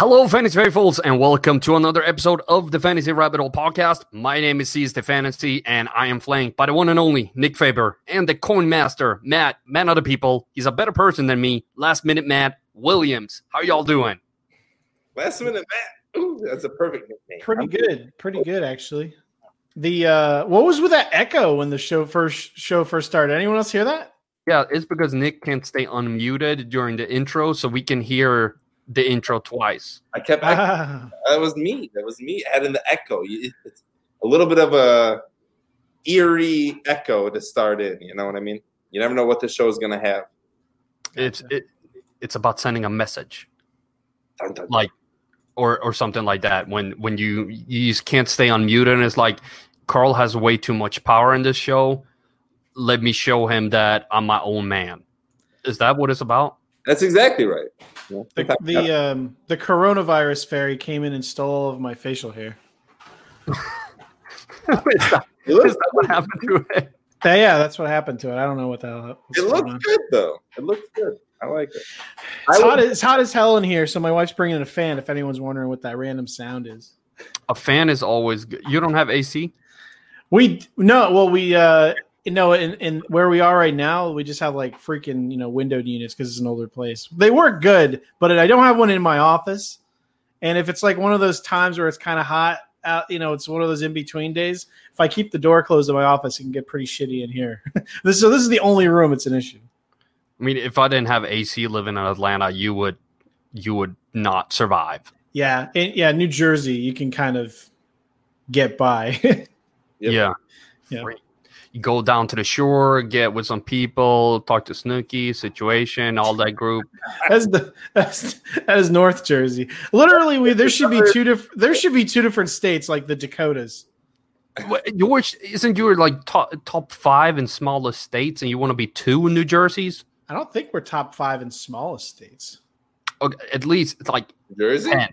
Hello, Fantasy Faithfuls, and welcome to another episode of the Fantasy Rabbit Hole podcast. My name is CSD Fantasy, and I am flanked by the one and only Nick Faber and the coin master, Matt, man of the people. He's a better person than me. Last minute Matt Williams. How y'all doing? Last minute Matt. Ooh, that's a perfect nickname. Pretty I'm good. Pretty good actually. The uh what was with that echo when the show first show first started? Anyone else hear that? Yeah, it's because Nick can't stay unmuted during the intro, so we can hear the intro twice. I kept. I, Ah, that was me. That was me adding the echo. It's a little bit of a eerie echo to start in. You know what I mean? You never know what the show is gonna have. It's it, it's about sending a message. Dun, dun, dun. like or or something like that when when you you just can't stay unmuted and it's like carl has way too much power in this show let me show him that i'm my own man is that what it's about That's exactly right. Yeah. the the um the coronavirus fairy came in and stole all of my facial hair. is, that, it looks, is that what happened to it Yeah, yeah, that's what happened to it. I don't know what the hell. it looks on. good though. It looks good. I like it. It's I hot, it's hot as hell in here, so my wife's bringing in a fan. If anyone's wondering what that random sound is, a fan is always good you don't have ac we no, well, we uh, you know, in, in where we are right now, we just have like freaking you know windowed units because it's an older place. They work good, but I don't have one in my office. And if it's like one of those times where it's kind of hot, out, you know, it's one of those in between days. If I keep the door closed in my office, it can get pretty shitty in here. this, so this is the only room it's an issue. i mean if i didn't have ac living in atlanta you would you would not survive Yeah, and, yeah, New Jersey, you can kind of get by. Yep. yeah Yeah. Free. You go down to the shore get with some people talk to Snooki situation all that group That's the that's that is North Jersey. Literally, we there should be two different there should be two different states like the Dakotas. What, yours isn't your like top top five in smallest states, and you want to be two in New Jersey's? I don't think we're top five in smallest states. Okay, at least it's like Jersey. ten.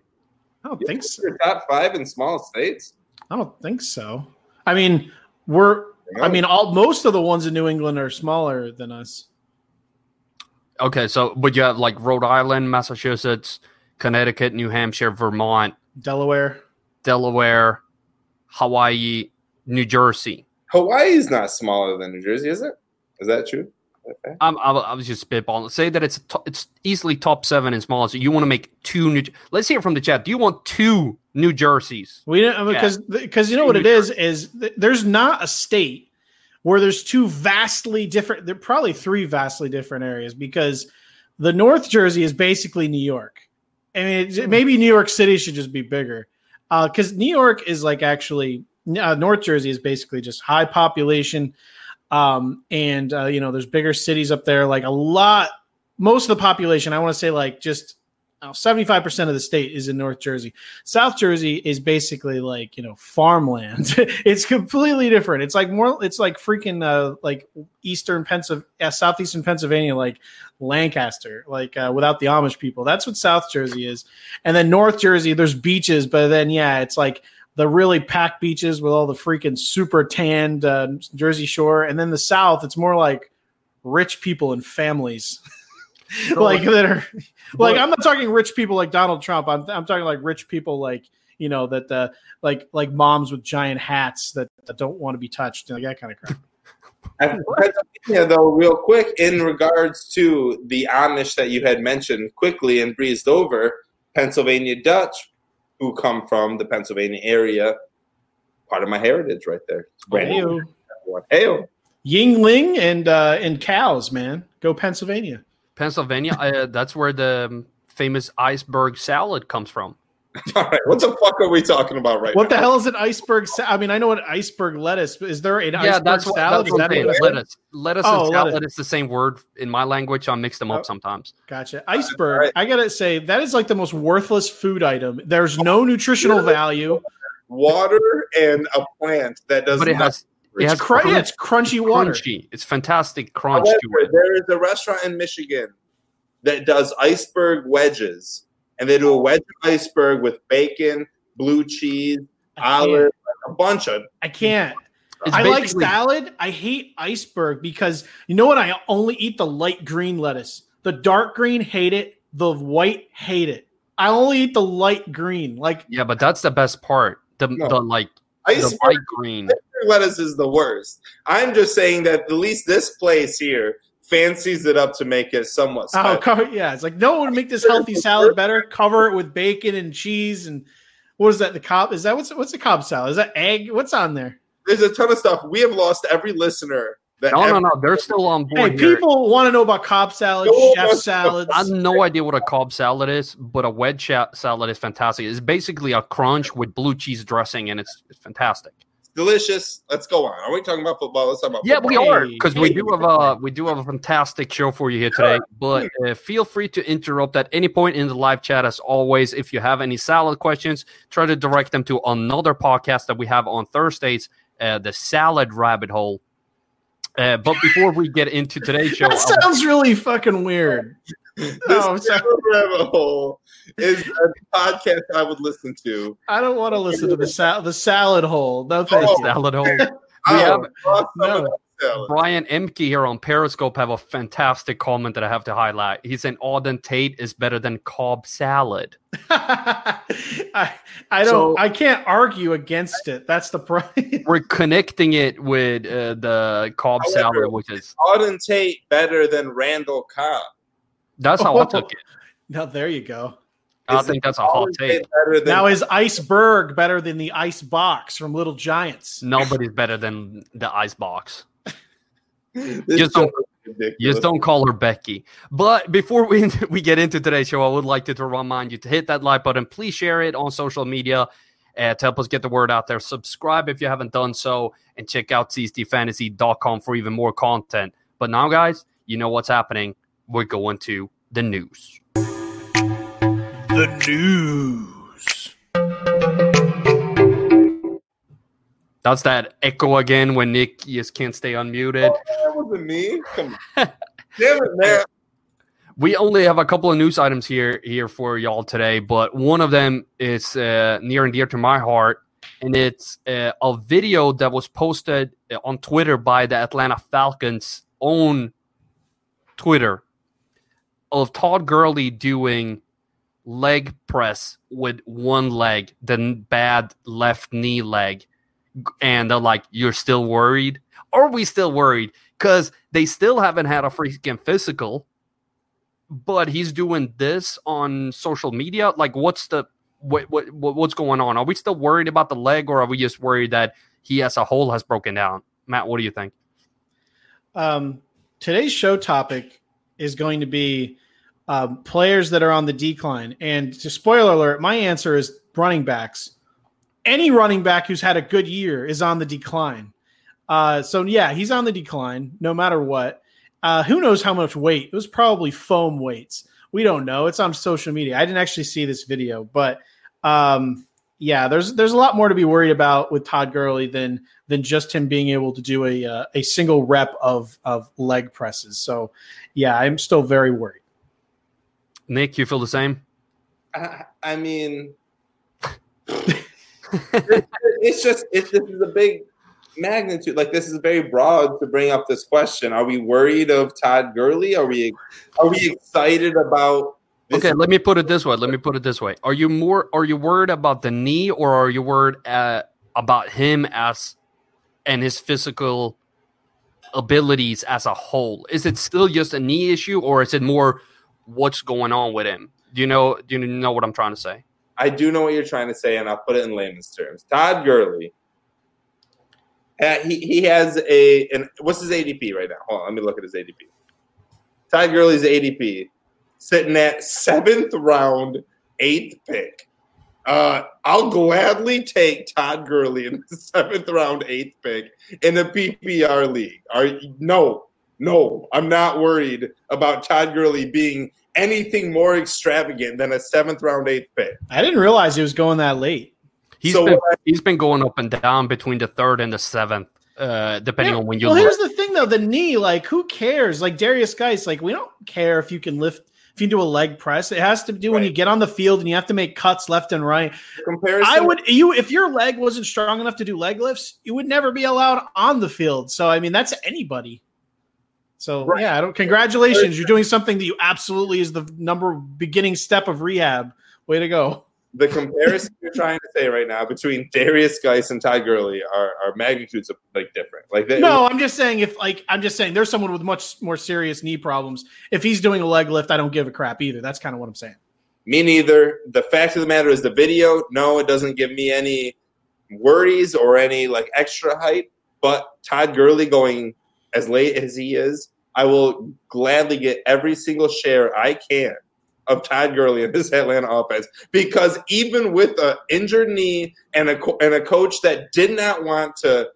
I don't think so. You're top five in small states. I don't think so. I mean, we're I mean, all most of the ones in New England are smaller than us. Okay, so but you have like Rhode Island, Massachusetts, Connecticut, New Hampshire, Vermont, Delaware. Delaware, Hawaii, New Jersey. Hawaii is not smaller than New Jersey, is it? Is that true? Okay. I'm, I, I was just spitballing. Say that it's to, it's easily top seven in smallest. You want to make two New. Let's hear from the chat. Do you want two New Jerseys? We don't because because you know what it is is there's not a state where there's two vastly different. There are probably three vastly different areas because the North Jersey is basically New York. I mean, it- maybe New York City should just be bigger because New York is like actually uh, North Jersey is basically just high population, um, and uh, you know there's bigger cities up there. Like a lot, most of the population, I want to say like just five percent of the state is in North Jersey. South Jersey is basically like you know farmland. it's completely different. It's like more. It's like freaking uh, like eastern Pennsylvania, yeah, southeastern Pennsylvania, like Lancaster, like uh, without the Amish people. That's what South Jersey is. And then North Jersey, there's beaches, but then yeah, it's like the really packed beaches with all the freaking super tanned uh, Jersey Shore. And then the South, it's more like rich people and families. like that are like I'm not talking rich people like Donald Trump. I'm I'm talking like rich people like you know that uh, like like moms with giant hats that, that don't want to be touched, like that kind of crap. And Pennsylvania, though, real quick, in regards to the Amish that you had mentioned quickly and breezed over, Pennsylvania Dutch, who come from the Pennsylvania area, part of my heritage right there. It's brand Hey, Yuengling and uh, and cows, man, go Pennsylvania. Pennsylvania. uh, that's where the famous iceberg salad comes from. all right. What the fuck are we talking about right now? What now? the hell is an iceberg? Sa- I mean, I know what iceberg lettuce. but Is there an yeah, iceberg that's what, salad? that's Is what that I'm saying. it is? Lettuce, lettuce Oh, and salad lettuce. is the same word in my language. I mix them up Oh. sometimes. Gotcha. Iceberg. Right. I gotta say that is like the most worthless food item. There's no nutritional value. Water and a plant that does But it not- has it It's, has cr- yeah, it's crunchy water. crunchy. It's fantastic crunch However, to it. there is a restaurant in Michigan that does iceberg wedges, and they do a wedge iceberg with bacon, blue cheese, I can't. olive, a bunch of. I can't. It's I like salad. I hate iceberg because you know what? I only eat the light green lettuce. The dark green hate it. The white hate it. I only eat the light green. Like Yeah, but that's the best part. The No. the like the light green. Lettuce is the worst. I'm just saying that at least this place here fancies it up to make it somewhat oh, cover, yeah. It's like no one would make this healthy salad better. Cover it with bacon and cheese and what is that? The Cobb is that what's what's the Cobb salad? Is that egg? What's on there? There's a ton of stuff. We have lost every listener. That No, no, no. They're still on board Hey, here. people want to know about Cobb salad, No chef wants to- salads. I have no idea what a Cobb salad is, but a wedge salad is fantastic. It's basically a crunch with blue cheese dressing, and it's, it's fantastic. Delicious. Let's go on. Are we talking about football? Let's talk about Yeah, football. we are because we do have a we do have a fantastic show for you here today. But uh, feel free to interrupt at any point in the live chat. As always, if you have any salad questions, try to direct them to another podcast that we have on Thursdays, uh, the Salad Rabbit Hole. Uh, but before we get into today's show, that I- sounds really fucking weird. This Oh, I'm sorry. rabbit hole is a podcast I would listen to. I don't want to listen to the sal- the salad hole. No, thank Oh. you. salad hole. Oh, have- lost some no. Of that salad. Brian Emke here on Periscope have a fantastic comment that I have to highlight. He's saying Auden Tate is better than Cobb salad. I I don't So- I can't argue against it. That's the problem. We're connecting it with uh, the Cobb However- salad, which is Auden Tate better than Randall Cobb. that's how I took it. Now there you go. I Is think that's a hot take. Tate than Now is iceberg better than the ice box from Little Giants? Nobody's better than the ice box. This Just don't- is ridiculous. You just don't call her Becky. But before we we get into today's show, I would like to, to remind you to hit that like button. Please share it on social media uh, to help us get the word out there. Subscribe if you haven't done so, and check out CSDFantasy.com for even more content. But now, guys, you know what's happening. We're going to the news. The news. That's that echo again when Nick just can't stay unmuted. That wasn't me. Come on. Damn it, man. we only have a couple of news items here here for y'all today, but one of them is uh, near and dear to my heart, and it's uh, a video that was posted uh, on Twitter by the Atlanta Falcons' own Twitter of Todd Gurley doing leg press with one leg, the bad left knee leg, and they're like, "You're still worried? Are we still worried?" Because they still haven't had a freaking physical but he's doing this on social media like what's the what, what what- what's going on are we still worried about the leg or are we just worried that he as a whole has broken down matt what do you think Um, today's show topic is going to be um, players that are on the decline. And to spoiler alert, my answer is running backs. Any running back who's had a good year is on the decline. Uh, so yeah, he's on the decline no matter what. Uh, who knows how much weight? It was probably foam weights. We don't know. It's on social media. I didn't actually see this video, but um, yeah, there's there's a lot more to be worried about with Todd Gurley than than just him being able to do a uh, a single rep of of leg presses. So yeah, I'm still very worried. nick you feel the same I, I mean, it's just it's this is a big magnitude. Like this is very broad to bring up this question. Are we worried of Todd Gurley? Are we are we excited about? Okay let me put it this way let me put it this way are you more are you worried about the knee or are you worried uh, about him as and his physical abilities as a whole is it still just a knee issue or is it more what's going on with him do you know do you know what i'm trying to say I do know what you're trying to say, and I'll put it in layman's terms. Todd Gurley, uh, he, he has a and what's his ADP right now? Hold on, let me look at his ADP. Todd Gurley's ADP sitting at seventh round, eighth pick. Uh, I'll gladly take Todd Gurley in the seventh round, eighth pick in a PPR league. Are no, no, I'm not worried about Todd Gurley being anything more extravagant than a seventh round, eighth pick. I didn't realize he was going that late. He's So been I- he's been going up and down between the third and the seventh, uh, depending Yeah, on when you well, look. here's the thing though: the knee. Like, who cares? Like Darius Guice. Like, we don't care if you can lift. If you do a leg press, it has to do when you get on the field and you have to make cuts left and right. Comparison. I would you if your leg wasn't strong enough to do leg lifts, you would never be allowed on the field. So I mean, that's anybody. So Right. yeah, I don't. Congratulations, you're doing something that you absolutely is the number beginning step of rehab Way to go. The comparison you're trying to say right now between Darius Guice and Todd Gurley are, are magnitudes of like different. Like they, No, I'm just saying if like I'm just saying there's someone with much more serious knee problems. If he's doing a leg lift, I don't give a crap either. That's kind of what I'm saying. Me neither. The fact of the matter is the video, no, it doesn't give me any worries or any like extra hype. But Todd Gurley going as late as he is, I will gladly get every single share I can of Todd Gurley in this Atlanta offense because even with an injured knee and a and a coach that did not want to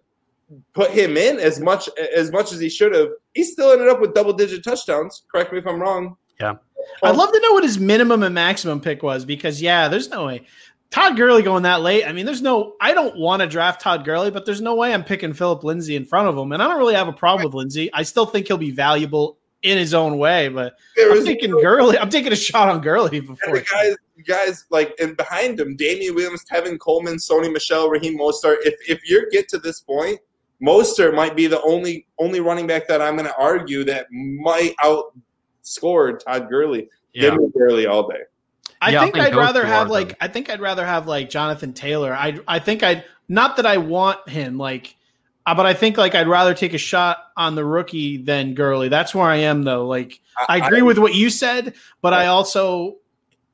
put him in as much as much as he should have, he still ended up with double digit touchdowns. Correct me if I'm wrong. Yeah. I'd love to know what his minimum and maximum pick was because yeah, there's no way. Todd Gurley going that late. I mean, there's no. I don't want to draft Todd Gurley, but there's no way I'm picking Philip Lindsay in front of him. And I don't really have a problem with Lindsay. I still think he'll be valuable in his own way. But There I'm is thinking no- Gurley. I'm taking a shot on Gurley And before. the guys, guys like, and behind him, Damien Williams, Tevin Coleman, Sony Michel, Raheem Mostert. If if you get to this point, Mostert might be the only only running back that I'm going to argue that might outscore Todd Gurley. Give Yeah. me Gurley all day. I Yeah, think think I'd rather have like the- I think I'd rather have like Jonathan Taylor. I I think I'd not that I want him like, uh, but I think like I'd rather take a shot on the rookie than Gurley. That's where I am though. Like I agree with what you said, but I also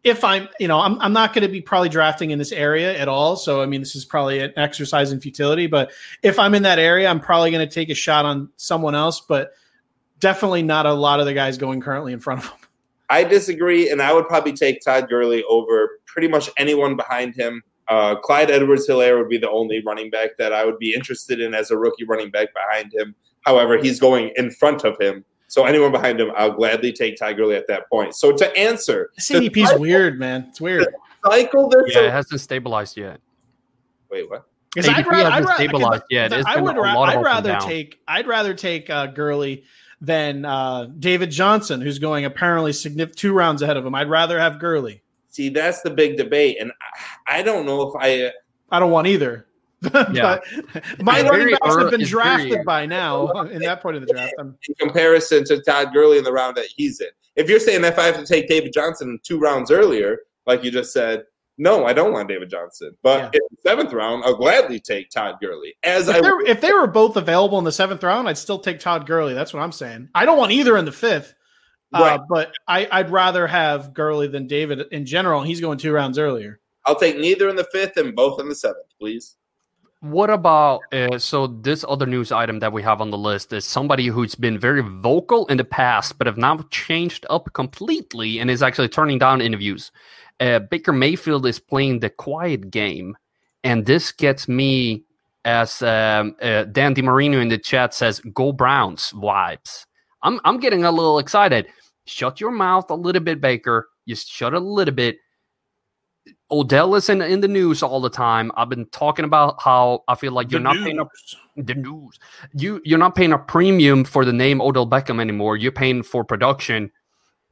if I'm you know I'm I'm not going to be probably drafting in this area at all. So I mean this is probably an exercise in futility. But if I'm in that area, I'm probably going to take a shot on someone else. But definitely not a lot of the guys going currently in front of him. I disagree, and I would probably take Todd Gurley over pretty much anyone behind him. Uh, Clyde Edwards Helaire would be the only running back that I would be interested in as a rookie running back behind him. However, he's going in front of him. So anyone behind him, I'll gladly take Todd Gurley at that point. So to answer, This the is cycle- weird, man. It's weird. cycle this Yeah, it hasn't stabilized yet. Wait, what? Because I'd ADP rather, I'd hasn't rather, stabilized yet. It's I would a ra- lot of I'd rather take I'd rather take uh, Gurley than uh, David Johnson, who's going apparently signif- two rounds ahead of him. I'd rather have Gurley. See, that's the big debate, and I I don't know if I. I don't want either. but my It's running very backs have been drafted very- by now in that point of the draft. I'm, in comparison to Todd Gurley in the round that he's in. If you're saying if I have to take David Johnson two rounds earlier, like you just said, no, I don't want David Johnson. But in the seventh round, I'll gladly take Todd Gurley. As I if, they're- if they were both available in the seventh round, I'd still take Todd Gurley. That's what I'm saying. I don't want either in the fifth. Uh, Right. but I, I'd rather have Gurley than David in general. He's going two rounds earlier. I'll take neither in the fifth and both in the seventh, please. What about uh, so this other news item that we have on the list is somebody who's been very vocal in the past, but have now changed up completely and is actually turning down interviews. Uh, Baker Mayfield is playing the quiet game, and this gets me as um, uh, Dan DiMarino in the chat says, "Go Browns" vibes. I'm I'm getting a little excited. Shut your mouth a little bit, Baker. Just shut a little bit. Odell is in, in the news all the time. I've been talking about how I feel like you're not paying a, the news. You you're not paying a premium for the name Odell Beckham anymore. You're paying for production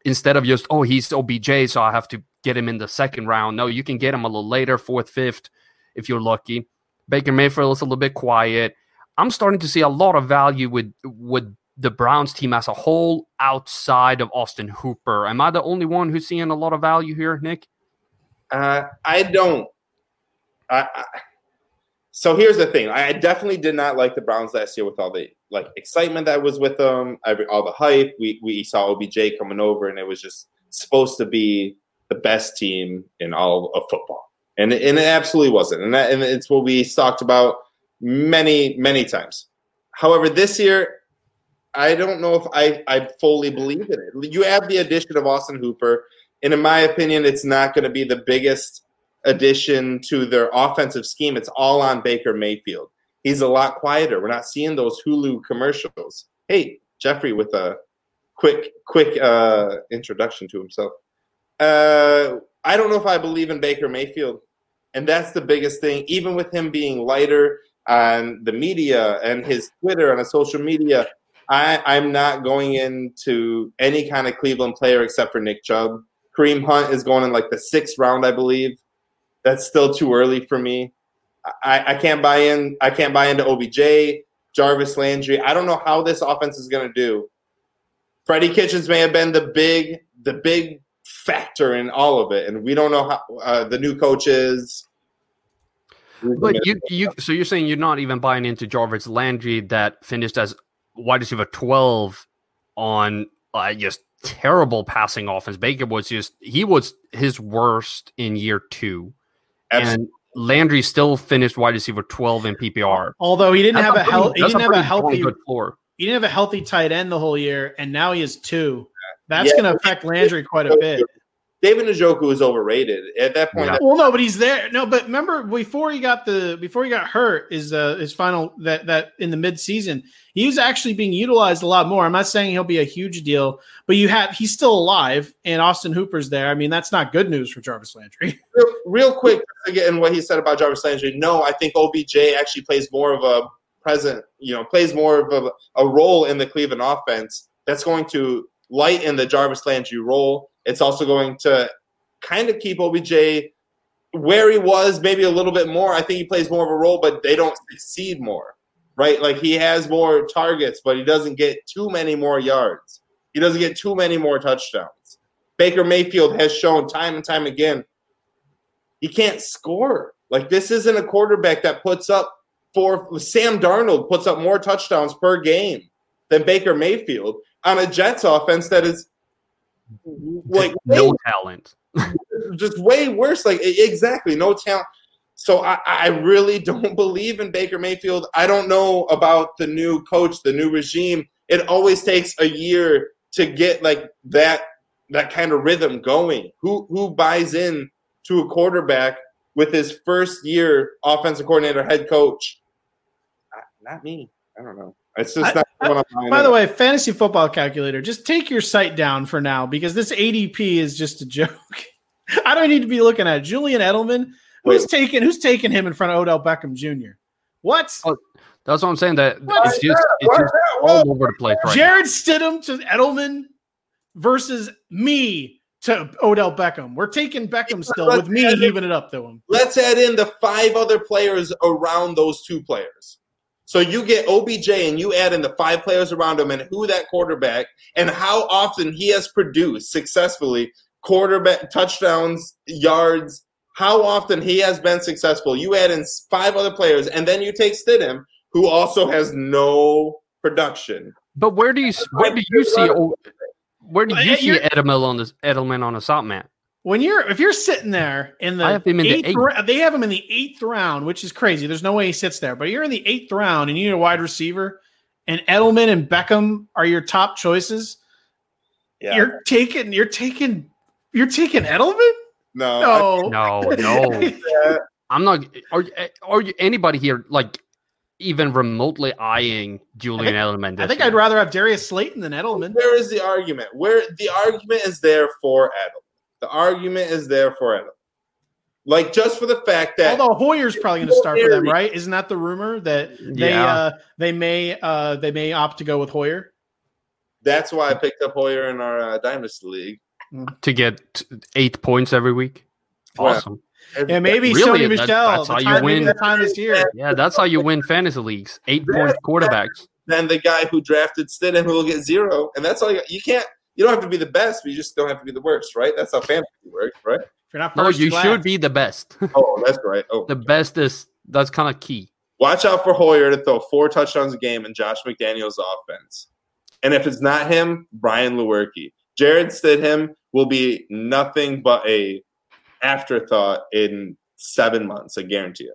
instead of just oh he's OBJ, so I have to get him in the second round. No, you can get him a little later, fourth, fifth, if you're lucky. Baker Mayfield is a little bit quiet. I'm starting to see a lot of value with with the Browns team as a whole outside of Austin Hooper. Am I the only one who's seeing a lot of value here, Nick? Uh, I don't. I, I, so here's the thing. I definitely did not like the Browns last year with all the like excitement that was with them, every, all the hype. We we saw OBJ coming over, and it was just supposed to be the best team in all of football, and it, and it absolutely wasn't. And that, and it's what we talked about many many times. However, this year, I don't know if I I fully believe in it. You have the addition of Austin Hooper and in my opinion, it's not going to be the biggest addition to their offensive scheme. It's all on Baker Mayfield. He's a lot quieter. We're not seeing those Hulu commercials. Hey, Jeffrey, with a quick, quick uh, introduction to himself. Uh, I don't know if I believe in Baker Mayfield, and that's the biggest thing. Even with him being lighter on the media and his Twitter and his social media, I, I'm not going into any kind of Cleveland player except for Nick Chubb. Kareem Hunt is going in like the sixth round, I believe. That's still too early for me. I, I can't buy in. I can't buy into OBJ, Jarvis Landry. I don't know how this offense is going to do. Freddie Kitchens may have been the big, the big factor in all of it, and we don't know how uh, the new coaches. But you, you, so you're saying you're not even buying into Jarvis Landry that finished as wide receiver 12 on uh, just terrible passing offense. Baker was just he was his worst in year two, Absolutely. and Landry still finished wide receiver 12 in PPR. Although he didn't That's have a pretty- he didn't have a healthy good floor. he didn't have a healthy tight end the whole year, and now he has two. That's Yeah. going to affect Landry quite a bit. David Njoku is overrated at that point. Yeah. that- Well, no, but he's there. No, but remember before he got the before he got hurt, is uh, his final that that in the mid season he was actually being utilized a lot more. I'm not saying he'll be a huge deal, but you have he's still alive and Austin Hooper's there. I mean, that's not good news for Jarvis Landry. real, real quick again, what he said about Jarvis Landry. No, I think OBJ actually plays more of a present. You know, plays more of a, a role in the Cleveland offense. That's going to lighten the Jarvis Landry role. It's also going to kind of keep OBJ where he was, maybe a little bit more. I think he plays more of a role, but they don't succeed more, right? Like he has more targets, but he doesn't get too many more yards. He doesn't get too many more touchdowns. Baker Mayfield has shown time and time again he can't score. Like this isn't a quarterback that puts up four. Sam Darnold puts up more touchdowns per game than Baker Mayfield on a Jets offense that is like no way- talent. just way worse. Like exactly, no talent. So I, I really don't believe in Baker Mayfield. I don't know about the new coach, the new regime. It always takes a year to get like that that kind of rhythm going. Who who buys in to a quarterback with his first year offensive coordinator, head coach? Not- Not me. I don't know. It's just I- not I'm buying By in. the way, fantasy football calculator, just take your site down for now because this ADP is just a joke. I don't need to be looking at it. Julian Edelman. Who's Wait. taking who's taking him in front of Odell Beckham Jr. What? Oh, That's what I'm saying. That What? it's just it's just all over the place right now. Jarrett Stidham to Edelman versus me to Odell Beckham. We're taking Beckham still with me heaving it up to him. let's add in the five other players around those two players. So you get OBJ and you add in the five players around him and who that quarterback and how often he has produced successfully quarterback touchdowns, yards, how often he has been successful. You add in five other players and then you take Stidham, who also has no production. But where do you where do you see where do you see Edelman on this Edelman on the top man? When you're if you're sitting there in the, I have him in the eighth, eighth. ra- they have him in the eighth round, which is crazy. There's no way he sits there, but you're in the eighth round and you need a wide receiver, and Edelman and Beckham are your top choices. Yeah. You're taking you're taking you're taking Edelman? no, No, No, no. I'm not. Are are you anybody here like even remotely eyeing Julian Edelman? I think year? I'd rather have Darius Slayton than Edelman. Where is the argument? Where the argument is there for Adam. The argument is there for Adam. Like just for the fact that Although Hoyer's probably going to start for them, right? Isn't that the rumor that they Yeah. uh, they may uh, they may opt to go with Hoyer? that's why I picked up Hoyer in our uh, dynasty league. to get eight points every week. Awesome. Yeah, maybe Really, Sony that- Michel. that's the how you time, maybe win. the time is here. Yeah, that's how you win fantasy leagues. Eight point quarterbacks. Then the guy who drafted Stidham who will get zero, and that's all you, you can't. You don't have to be the best, but you just don't have to be the worst, right? That's how fantasy works, right? If you're not No, first, you you're should be the best. Oh, that's right. Oh, the best is that's kind of key. watch out for Hoyer to throw four touchdowns a game in Josh McDaniel's offense. And if it's not him, Brian Lewerke. Jarrett Stidham will be nothing but a afterthought in seven months. I guarantee it.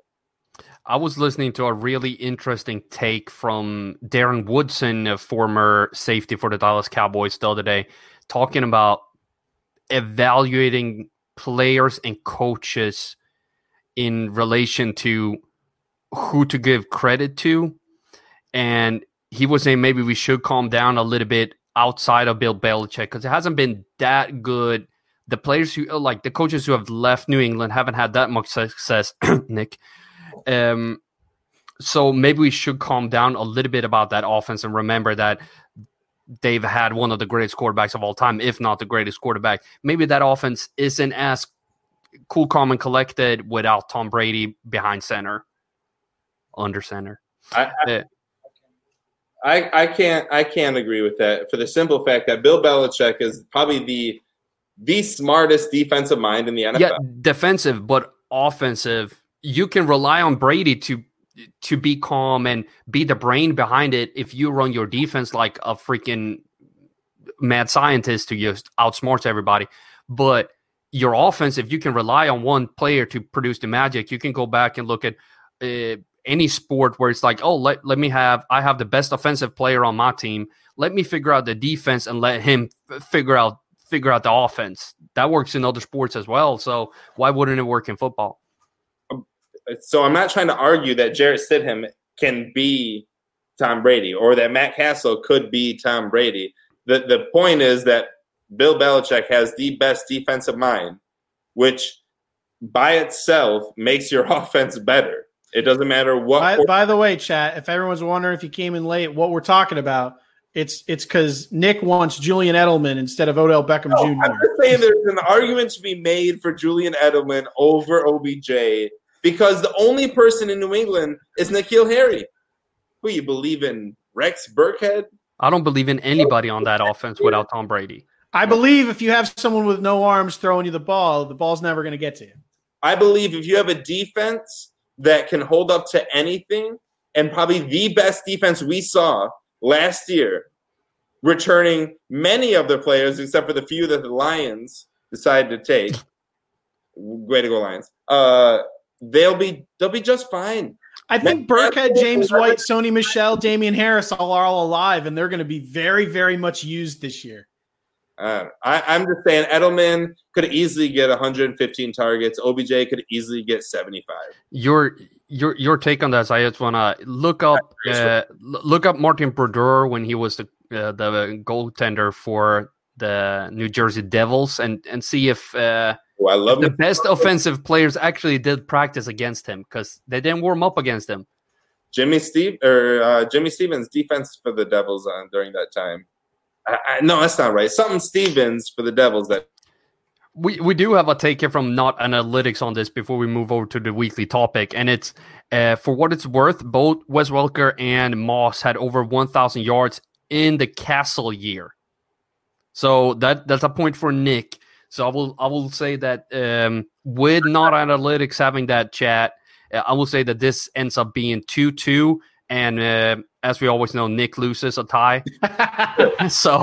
I was listening to a really interesting take from Darren Woodson, a former safety for the Dallas Cowboys, the other day, talking about evaluating players and coaches in relation to who to give credit to. And he was saying maybe we should calm down a little bit outside of Bill Belichick because it hasn't been that good. The players who, like the coaches who have left New England, haven't had that much success, Nick. Um, so maybe we should calm down a little bit about that offense and remember that they've had one of the greatest quarterbacks of all time, if not the greatest quarterback. Maybe that offense isn't as cool, calm, and collected without Tom Brady behind center, under center. I, Yeah. I, I can't I can't agree with that for the simple fact that Bill Belichick is probably the the smartest defensive mind in the NFL. Yeah, defensive, but offensive. You can rely on Brady to to be calm and be the brain behind it if you run your defense like a freaking mad scientist to just outsmart everybody. But your offense, if you can rely on one player to produce the magic, you can go back and look at uh, any sport where it's like, oh, let, let me have, I have the best offensive player on my team. Let me figure out the defense and let him f- figure out figure out the offense. That works in other sports as well. So why wouldn't it work in football? So I'm not trying to argue that Jarrett Stidham can be Tom Brady or that Matt Cassel could be Tom Brady. The the point is that Bill Belichick has the best defensive mind, which by itself makes your offense better. It doesn't matter what. By, by, the way, chat, if everyone's wondering if you came in late, what we're talking about, it's it's because Nick wants Julian Edelman instead of Odell Beckham no, Jr. I'm just saying there's an argument to be made for Julian Edelman over OBJ because the only person in New England is N'Keal Harry. Who you believe in? Rex Burkhead? I don't believe in anybody on that offense without Tom Brady. I believe if you have someone with no arms throwing you the ball, the ball's never going to get to you. I believe if you have a defense that can hold up to anything, and probably the best defense we saw last year, returning many of their players except for the few that the Lions decided to take. Way to go, Lions! Uh, they'll be they'll be just fine. I think Burkhead, James White, Sony Michel, Damien Harris all are all alive, and they're going to be very, very much used this year. Uh, I, am just saying Edelman could easily get 115 targets. OBJ could easily get 75. Your your your take on that? I just want to look up uh, look up Martin Brodeur when he was the uh, the goaltender for the New Jersey Devils and and see if. Uh, oh, I love the best offensive players actually did practice against him because they didn't warm up against him. Jimmy Steve or uh, Jimmy Stevens defense for the Devils on during that time. I, I, no, that's not right. Something Stevens for the Devils that. We, we do have a take here from not analytics on this before we move over to the weekly topic, and it's uh, for what it's worth. Both Wes Welker and Moss had over 1,000 yards in the Cassel year, so that that's a point for Nick. So I will I will say that um, with not analytics having that chat, uh, I will say that this ends up being two two, and uh, as we always know, Nick loses a tie. so,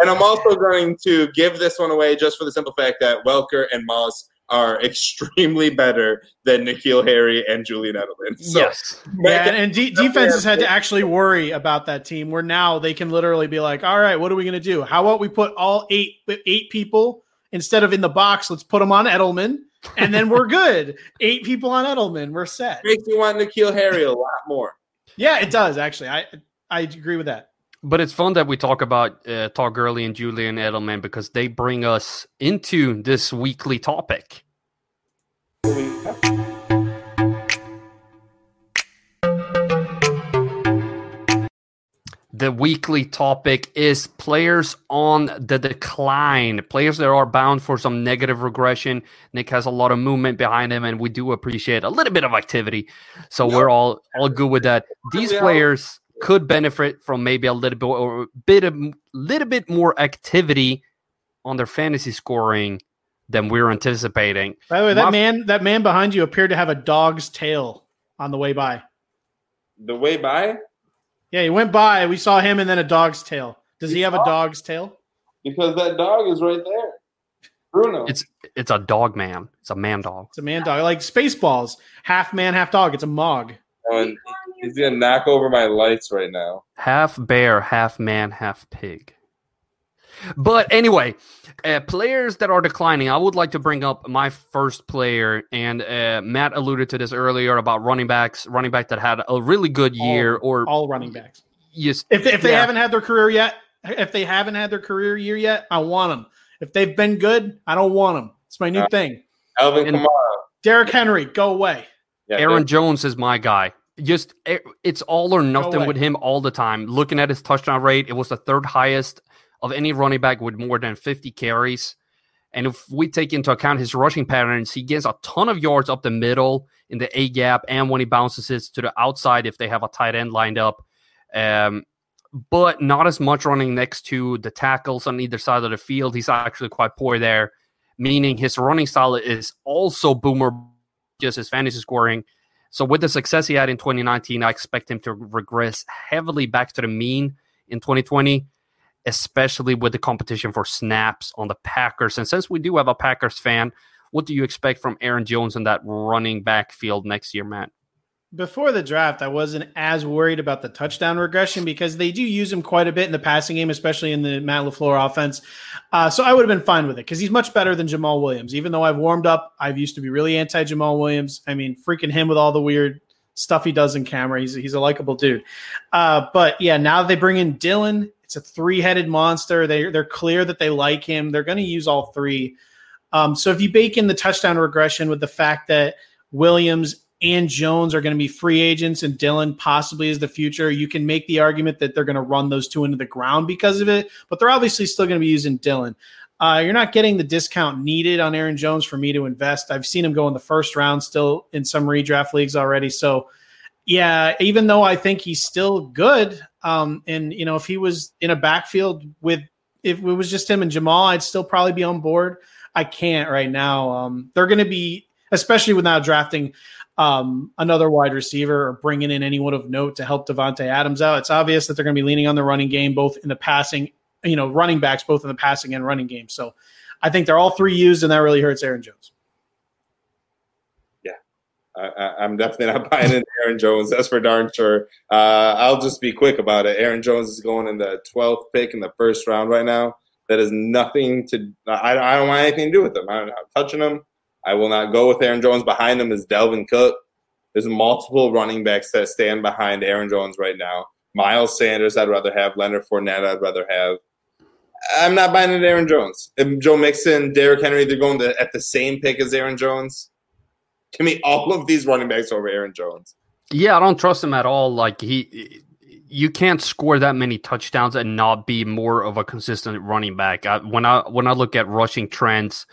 and I'm also going to give this one away just for the simple fact that Welker and Moss are extremely better than N'Keal Harry and Julian Edelman. So, yes. Yeah, and de- defenses had to actually worry about that team. Where now they can literally be like, "All right, what are we going to do? How about we put all eight eight people instead of in the box? Let's put them on Edelman." and then we're good. Eight people on Edelman, we're set. Makes me want N'Keal Harry a lot more. Yeah, it does actually. I I agree with that. But it's fun that we talk about uh, Todd Gurley and Julian Edelman because they bring us into this weekly topic. The weekly topic is players on the decline, players that are bound for some negative regression. Nick has a lot of movement behind him, and we do appreciate a little bit of activity. So we're all all good with that. These players could benefit from maybe a little bit or a bit of little bit more activity on their fantasy scoring than we are anticipating. By the way, that My, man that man behind you appeared to have a dog's tail on the way by. The way by? Yeah, he went by. We saw him and then a dog's tail. Does he, he have a dog's tail? Because that dog is right there. Bruno. It's it's a dog man. It's a man dog. It's a man dog. Like Spaceballs. Half man, half dog. It's a mog. Oh, and he's gonna knock over my lights right now. Half bear, half man, half pig. But anyway, uh, players that are declining, I would like to bring up my first player, and uh, Matt alluded to this earlier about running backs, running back that had a really good year, all, or all running backs. Yes, if, if they yeah. haven't had their career yet, if they haven't had their career year yet, I want them. If they've been good, I don't want them. It's my new uh, thing. Alvin Kamara, Derrick Henry, go away. Yeah, Aaron Jones is my guy. Just it's all or nothing with him all the time. Looking at his touchdown rate, it was the third highest of any running back with more than 50 carries. And if we take into account his rushing patterns, he gets a ton of yards up the middle in the A gap and when he bounces it to the outside if they have a tight end lined up. Um, but not as much running next to the tackles on either side of the field. He's actually quite poor there, meaning his running style is also boomer, just his fantasy scoring. So with the success he had in 2019, I expect him to regress heavily back to the mean in 2020, especially with the competition for snaps on the Packers. And since we do have a Packers fan, what do you expect from Aaron Jones in that running back field next year, Matt? Before the draft, I wasn't as worried about the touchdown regression because they do use him quite a bit in the passing game, especially in the Matt LaFleur offense. Uh, so I would have been fine with it because he's much better than Jamaal Williams. Even though I've warmed up, I've used to be really anti Jamaal Williams. I mean, freaking him with all the weird stuff he does in camera. He's, he's a likable dude. Uh, but yeah, now they bring in Dillon. It's a three headed monster. They, they're clear that they like him. They're going to use all three. Um, so if you bake in the touchdown regression with the fact that Williams and Jones are going to be free agents and Dillon possibly is the future. You can make the argument that they're going to run those two into the ground because of it, but they're obviously still going to be using Dillon. Uh, you're not getting the discount needed on Aaron Jones for me to invest. I've seen him go in the first round still in some redraft leagues already. So, yeah, even though I think he's still good, um, and you know, if he was in a backfield with if it was just him and Jamaal, I'd still probably be on board. I can't right now. Um, they're going to be, especially without drafting um, another wide receiver or bringing in anyone of note to help Davante Adams out. It's obvious that they're going to be leaning on the running game, both in the passing, you know, running backs, both in the passing and running game. So I think they're all three used, and that really hurts Aaron Jones. Yeah, I, am definitely not buying into Aaron Jones. That's for darn sure. Uh, I'll just be quick about it. Aaron Jones is going in the 12th pick in the first round right now. That is nothing to. I, I don't want anything to do with him. I'm not touching him. I will not go with Aaron Jones. Behind him is Dalvin Cook. There's multiple running backs that stand behind Aaron Jones right now. Miles Sanders, I'd rather have. Leonard Fournette, I'd rather have. I'm not buying into Aaron Jones. Joe Mixon, Derrick Henry, they're going to, at the same pick as Aaron Jones. Give me all of these running backs over Aaron Jones. Yeah, I don't trust him at all. Like he, you can't score that many touchdowns and not be more of a consistent running back. I, when I when I look at rushing trends,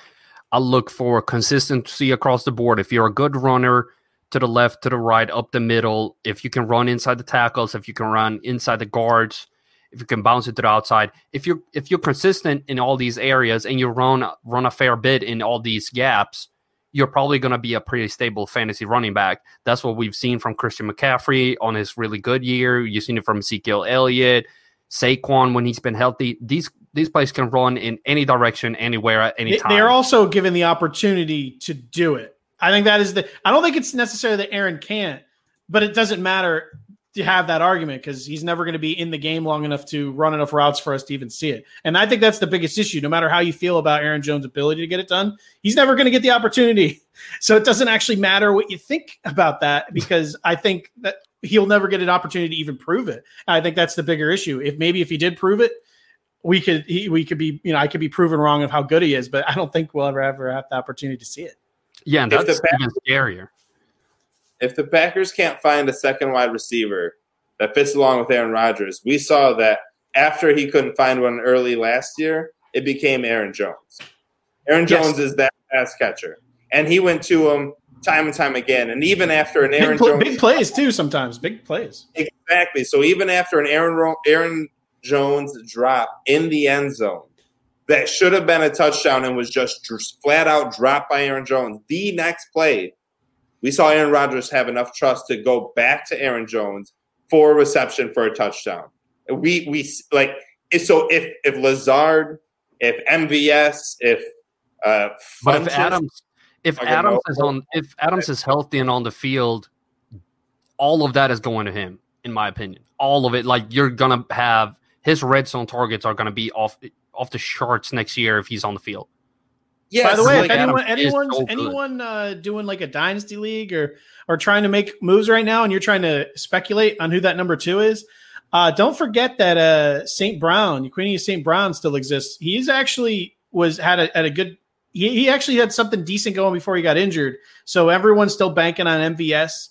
I look for consistency across the board. If you're a good runner to the left, to the right, up the middle, if you can run inside the tackles, if you can run inside the guards, if you can bounce it to the outside, if you're if you're consistent in all these areas and you run run a fair bit in all these gaps, you're probably going to be a pretty stable fantasy running back. That's what we've seen from Christian McCaffrey on his really good year. You've seen it from Ezekiel Elliott, Saquon when he's been healthy. These these plays can run in any direction, anywhere, at any time. They are also given the opportunity to do it. I think that is the. I don't think it's necessary that Aaron can't, but it doesn't matter to have that argument because he's never going to be in the game long enough to run enough routes for us to even see it. And I think that's the biggest issue. No matter how you feel about Aaron Jones' ability to get it done, he's never going to get the opportunity. So it doesn't actually matter what you think about that because I think that he'll never get an opportunity to even prove it. I think that's the bigger issue. If maybe if he did prove it, we could he, we could be you know I could be proven wrong of how good he is, but I don't think we'll ever ever have the opportunity to see it. Yeah, and that's even scarier. If the Packers can't find a second wide receiver that fits along with Aaron Rodgers, we saw that after he couldn't find one early last year, it became Aaron Jones. Aaron Jones yes. is that pass catcher, and he went to him time and time again. And even after an Aaron big, Jones, big plays too, sometimes big plays. Exactly. So even after an Aaron Aaron Jones drop in the end zone that should have been a touchdown and was just flat out dropped by Aaron Jones. The next play, we saw Aaron Rodgers have enough trust to go back to Aaron Jones for a reception for a touchdown. We we like so if if Lazard, if MVS, if uh, but if Adams if Adams is on if Adams is healthy and on the field, all of that is going to him, in my opinion. All of it. Like you're gonna have his red zone targets are going to be off off the charts next year if he's on the field. Yeah. By the way, like if anyone anyone's so anyone uh, doing like a dynasty league or or trying to make moves right now, and you're trying to speculate on who that number two is, uh, don't forget that uh, St. Brown, Queenie St. Brown, still exists. He's actually was had a, had a good. He, he actually had something decent going before he got injured. So everyone's still banking on MVS.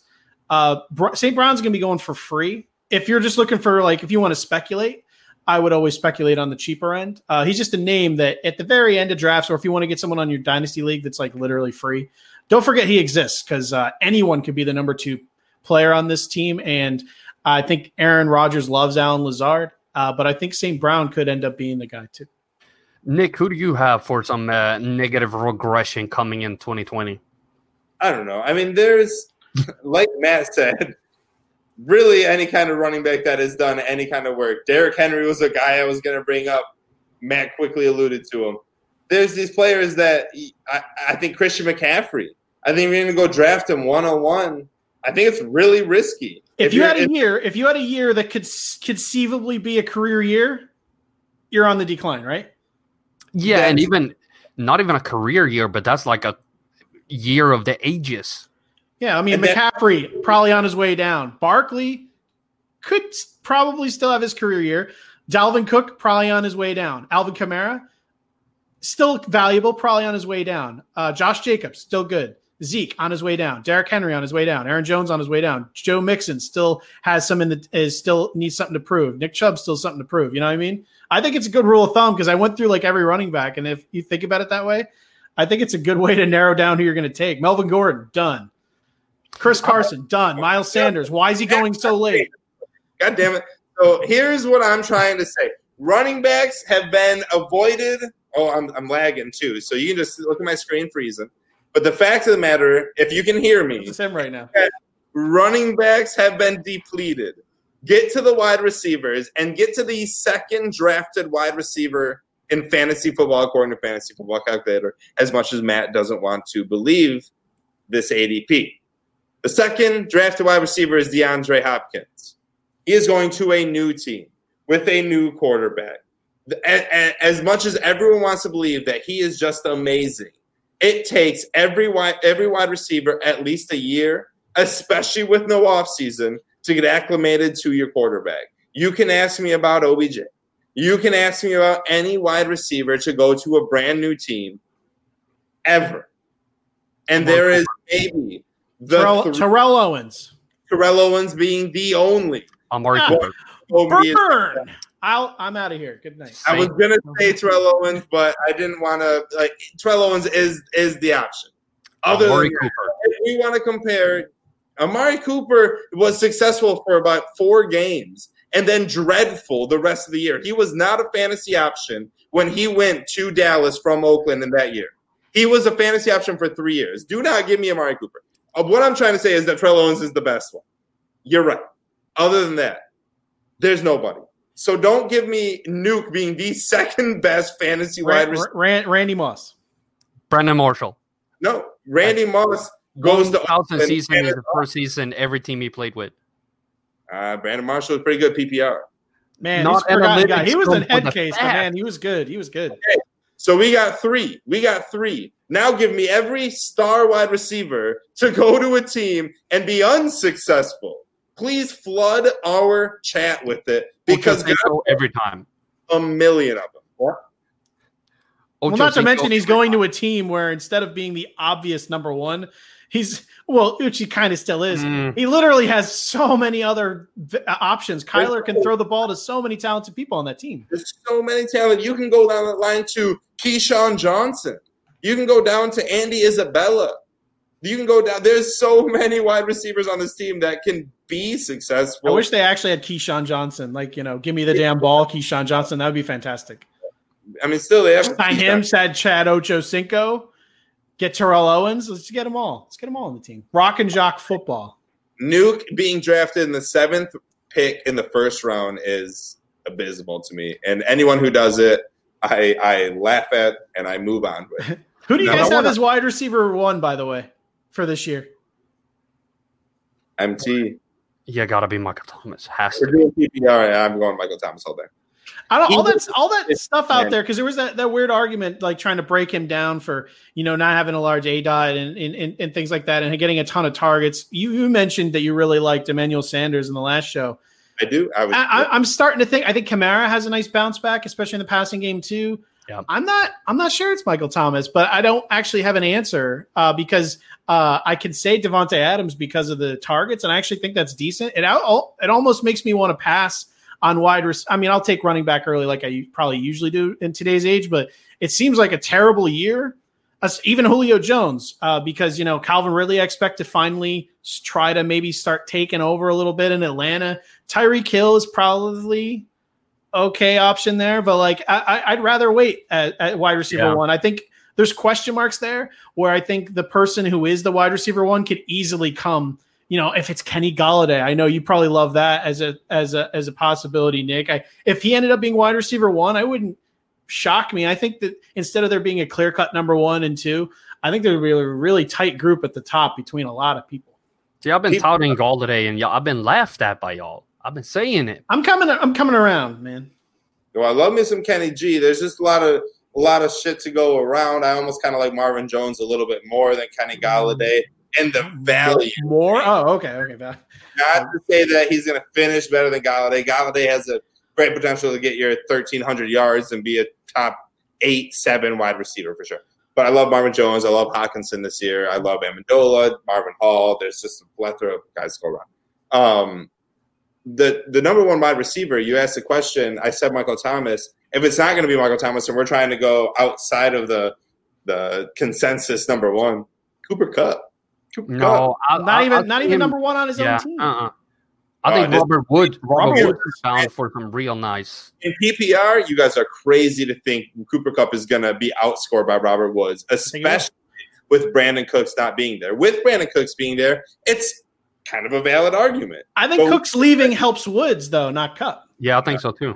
Uh, St. Brown's going to be going for free. If you're just looking for like, if you want to speculate, I would always speculate on the cheaper end. Uh, he's just a name that at the very end of drafts, or if you want to get someone on your dynasty league that's like literally free, don't forget he exists because uh, anyone could be the number two player on this team. And I think Aaron Rodgers loves Allen Lazard. Uh, but I think St. Brown could end up being the guy too. Nick, who do you have for some uh, negative regression coming in 2020? I don't know. I mean, there's like Matt said, really any kind of running back that has done any kind of work. Derrick Henry was a guy I was going to bring up. Matt quickly alluded to him. There's these players that I, I think Christian McCaffrey. I think we're going to go draft him one on one. I think it's really risky. If, if you had a if, year, if you had a year that could conceivably be a career year, you're on the decline, right? Yeah, that's, and even not even a career year, but that's like a year of the ages. Yeah, I mean McCaffrey then, probably on his way down. Barkley could probably still have his career year. Dalvin Cook probably on his way down. Alvin Kamara still valuable, probably on his way down. Uh, Josh Jacobs still good. Zeke on his way down. Derrick Henry on his way down. Aaron Jones on his way down. Joe Mixon still has some in the is still needs something to prove. Nick Chubb still something to prove. You know what I mean? I think it's a good rule of thumb because I went through like every running back, and if you think about it that way, I think it's a good way to narrow down who you're going to take. Melvin Gordon done. Chris uh, Carson done. Uh, Miles Sanders. Why is he going so late? God damn it! So here's what I'm trying to say: running backs have been avoided. Oh, I'm I'm lagging too. So you can just look at my screen freezing. But the fact of the matter, if you can hear me, it's him right now. Running backs have been depleted. Get to the wide receivers and get to the second drafted wide receiver in fantasy football, according to Fantasy Football Calculator, as much as Matt doesn't want to believe this ADP. The second drafted wide receiver is DeAndre Hopkins. He is going to a new team with a new quarterback. As much as everyone wants to believe that he is just amazing, it takes every wide every wide receiver at least a year, especially with no offseason, to get acclimated to your quarterback. You can ask me about OBJ. You can ask me about any wide receiver to go to a brand new team ever. And there is maybe the Terrell, three, Terrell Owens. Terrell Owens being the only. Amari ah, Cooper. Burn. I'll, I'm out of here. Good night. I was gonna say Terrell Owens, but I didn't want to. Like Terrell Owens is is the option. Other Amari than Cooper. That, if we want to compare, Amari Cooper was successful for about four games and then dreadful the rest of the year. He was not a fantasy option when he went to Dallas from Oakland in that year. He was a fantasy option for three years. Do not give me Amari Cooper. Uh, what I'm trying to say is that Terrell Owens is the best one. You're right. Other than that, there's nobody. So don't give me Nuke being the second best fantasy wide receiver. Randy Moss. Brandon Marshall. No, Randy Moss goes to thousand season is the first season every team he played with. Uh, Brandon Marshall was pretty good PPR. Man, Not guy. he was an head case, but man, he was good. He was good. Okay. So we got three. We got three. Now give me every star wide receiver to go to a team and be unsuccessful please flood our chat with it because every time a million of them. What? Well, not to mention he's going to a team where instead of being the obvious number one, he's well, which he kind of still is. Mm. He literally has so many other v- uh, options. Kyler can throw the ball to so many talented people on that team. There's so many talent. You can go down the line to KeeSean Johnson. You can go down to Andy Isabella. You can go down. There's so many wide receivers on this team that can be successful. I wish they actually had Keyshawn Johnson. Like, you know, give me the damn ball, Keyshawn Johnson. That would be fantastic. I mean, still they have sign him. Said Chad Ochocinco. Get Terrell Owens. Let's get them all. Let's get them all on the team. Rock and Jock football. Nuke being drafted in the seventh pick in the first round is abysmal to me. And anyone who does it, I I laugh at and I move on with. who do you now, guys have as wide receiver one, by the way, for this year? MT. You got to be Michael Thomas. Has We're to. doing PPR. I'm going Michael Thomas all day. I don't all that all that stuff out there because there was that, that weird argument like trying to break him down for you know not having a large aDOT and, and, and things like that and getting a ton of targets. You, you mentioned that you really liked Emmanuel Sanders in the last show. I do. I, was, I, am starting to think. I think Kamara has a nice bounce back, especially in the passing game too. Yeah. I'm not. I'm not sure it's Michael Thomas, but I don't actually have an answer uh, because uh, I can say Davante Adams because of the targets, and I actually think that's decent. It out, it almost makes me want to pass on wide. Res- I mean, I'll take running back early, like I probably usually do in today's age, but it seems like a terrible year. even Julio Jones, uh, because you know Calvin Ridley, I expect to finally try to maybe start taking over a little bit in Atlanta. Tyreek Hill is probably okay option there, but like I, I'd rather wait at, at wide receiver Yeah. one. I think there's question marks there where I think the person who is the wide receiver one could easily come. You know, if it's Kenny Golladay, I know you probably love that as a as a as a possibility, Nick. I if he ended up being wide receiver one, I wouldn't shock me. I think that instead of there being a clear cut number one and two, I think there would be a really tight group at the top between a lot of people. See, I've been People- touting Golladay, and y'all, I've been laughed at by y'all. I've been saying it. I'm coming. I'm coming around, man. Well, I love me some Kenny G. There's just a lot of a lot of shit to go around. I almost kind of like Marvin Jones a little bit more than Kenny Golladay, and the value. More. Oh, okay, okay. Not to say that he's going to finish better than Golladay. Golladay has a great potential to get your 1,300 yards and be a top eight, seven wide receiver for sure. But I love Marvin Jones. I love Hockenson this year. I love Amendola, Marvin Hall. There's just a plethora of guys to go around. Um, the the number one wide receiver, you asked the question. I said Michael Thomas. If it's not going to be Michael Thomas, and we're trying to go outside of the the consensus number one, Cooper Kupp. Cooper Kupp. No, I, Not I- even I not see even him- number one on his Yeah, own team. uh-uh. I think this- Robert Wood, Robert Robert Woods is bound for some real nice. in PPR, you guys are crazy to think Cooper Kupp is going to be outscored by Robert Woods, think he will. especially with Brandin Cooks not being there. With Brandin Cooks being there, it's kind of a valid argument. I think But- Cook's leaving helps Woods though, not Kupp. Yeah, I think so too.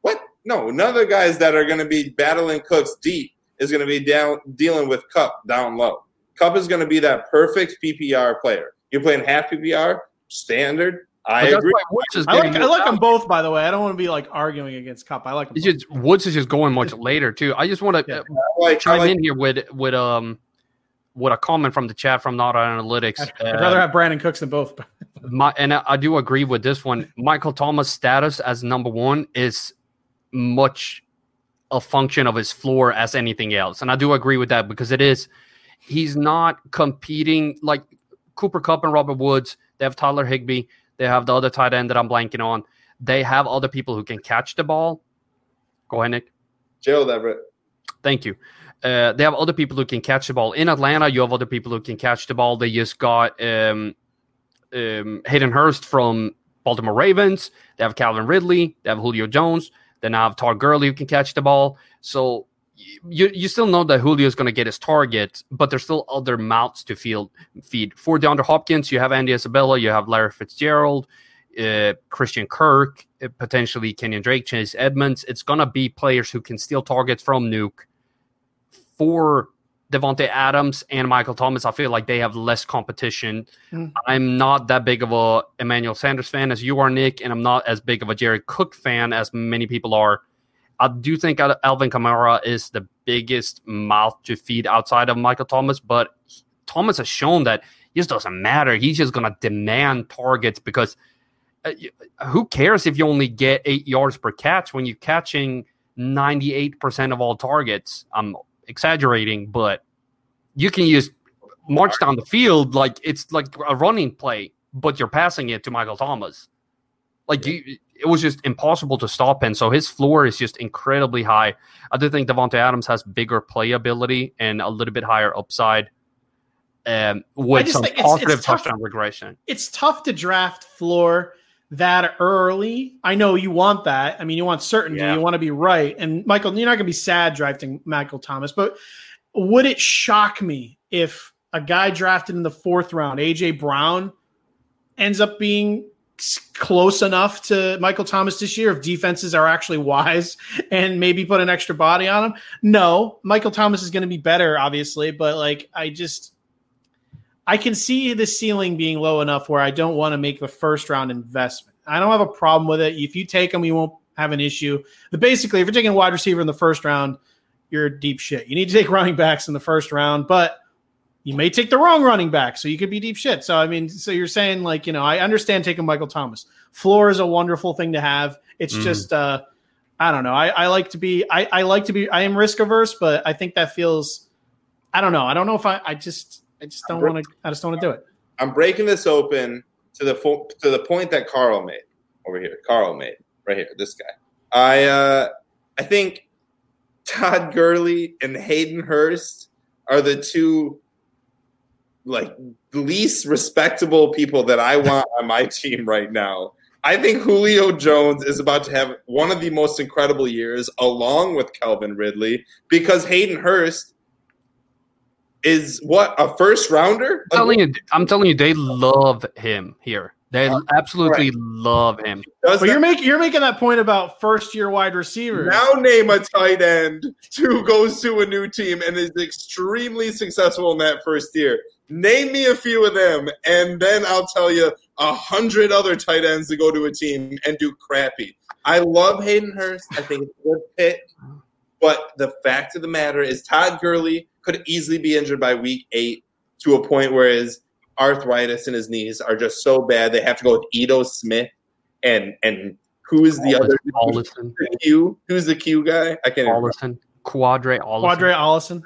What? No, none of the guys that are going to be battling Cooks deep is going to be down dealing with Kupp down low. Kupp is going to be that perfect PPR player. You're playing half PPR, standard. I agree. Woods is I like getting I like them both. By the way, I don't want to be like arguing against Kupp. I like them. It's Both. just Woods is just going much later too. I just want to Yeah. uh, I like, chime like in here with with um with a comment from the chat from Not Analytics. I'd, I'd Uh, rather have Brandin Cooks than both. my and I, I do agree with this one. Michael Thomas' status as number one is much a function of his floor as anything else, and I do agree with that because it is. He's not competing like Cooper Kupp and Robert Woods. They have Tyler Higbee. They have the other tight end that I'm blanking on. They have other people who can catch the ball. Go ahead, Nick. Gerald Everett. Thank you. Uh, they have other people who can catch the ball. In Atlanta, you have other people who can catch the ball. They just got um, um, Hayden Hurst from Baltimore Ravens. They have Calvin Ridley. They have Julio Jones. They now have Todd Gurley who can catch the ball. So you you still know that Julio is going to get his target, but there's still other mouths to field, feed. For DeAndre Hopkins, you have Andy Isabella, you have Larry Fitzgerald, uh, Christian Kirk, uh, potentially Kenyan Drake, Chase Edmonds. It's going to be players who can steal targets from Nuke. For Davante Adams and Michael Thomas, I feel like they have less competition. Mm. I'm not that big of a Emmanuel Sanders fan as you are, Nick, and I'm not as big of a Jared Cook fan as many people are. I do think Al- Alvin Kamara is the biggest mouth to feed outside of Michael Thomas, but Thomas has shown that it just doesn't matter. He's just going to demand targets because uh, who cares if you only get eight yards per catch when you're catching 98% of all targets? I'm exaggerating, but you can use march down the field like it's like a running play, but you're passing it to Michael Thomas. Like you, it was just impossible to stop him. So his floor is just incredibly high. I do think Davante Adams has bigger playability and a little bit higher upside. Um, with some it's- it's positive tough. touchdown regression. it's tough to draft floor that early. I know you want that. I mean, you want certainty. Yeah. You want to be right. And Michael, you're not going to be sad drafting Michael Thomas, but would it shock me if a guy drafted in the fourth round, AJ Brown, ends up being close enough to Michael Thomas this year if defenses are actually wise and maybe put an extra body on him? No, Michael Thomas is going to be better, obviously, but like I just I can see the ceiling being low enough where I don't want to make the first round investment. I don't have a problem with it. If you take them, you won't have an issue. But basically, if you're taking a wide receiver in the first round, you're deep shit. You need to take running backs in the first round, but you may take the wrong running back, so you could be deep shit. So I mean, so you're saying like, you know, I understand taking Michael Thomas. Floor is a wonderful thing to have. It's Mhm. just uh I don't know. I, I like to be I, I like to be I am risk averse, but I think that feels I don't know. I don't know if I I just I just don't want to I just don't want to do it. I'm breaking this open to the fo- to the point that Carl made over here. Carl made right here. This guy. I uh, I think Todd Gurley and Hayden Hurst are the two like least respectable people that I want on my team right now. I think Julio Jones is about to have one of the most incredible years, along with Calvin Ridley, because Hayden Hurst is what a first rounder. I'm telling you, I'm telling you, they love him here. They absolutely right. love him. Does but that, you're making you're making that point about first year wide receivers. Now name a tight end who goes to a new team and is extremely successful in that first year. Name me a few of them, and then I'll tell you a hundred other tight ends to go to a team and do crappy. I love Hayden Hurst. I think it's a good pick. But the fact of the matter is Todd Gurley could easily be injured by week eight to a point where his arthritis in his knees are just so bad they have to go with Ito Smith and and who is the other Ollison. The Q? Who's the Q guy? I can't Ollison. Allison. Ollison. Allison. Ollison.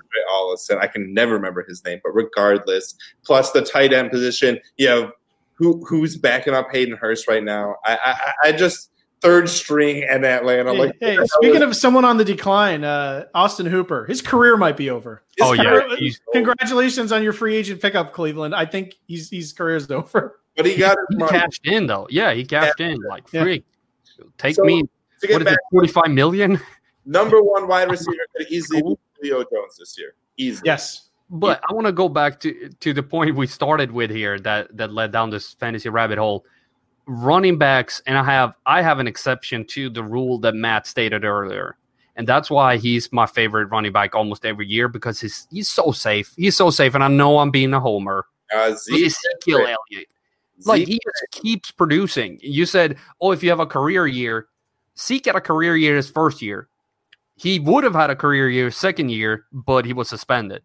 Ollison. I can never remember his name, but regardless, plus the tight end position, you have who who's backing up Hayden Hurst right now. I I, I just third string in Atlanta. Hey, like, hey speaking of someone on the decline, uh, Austin Hooper, his career might be over. His oh career, yeah, he's congratulations on your free agent pickup, Cleveland. I think he's his career's over. But he got he, he cashed in though. Yeah, he cashed yeah. in like free. Yeah. Take so, me. What is it? Forty five million. Number one wide receiver could easily be Julio Jones this year. Easy. Yes. But I want to go back to to the point we started with here that that led down this fantasy rabbit hole running backs, and I have I have an exception to the rule that Matt stated earlier. And that's why he's my favorite running back almost every year because he's he's so safe. He's so safe, and I know I'm being a homer. Uh, Ezekiel Elliott, like he just keeps producing. You said, "Oh, if you have a career year, Zeke had a career year his first year. He would have had a career year second year, but he was suspended.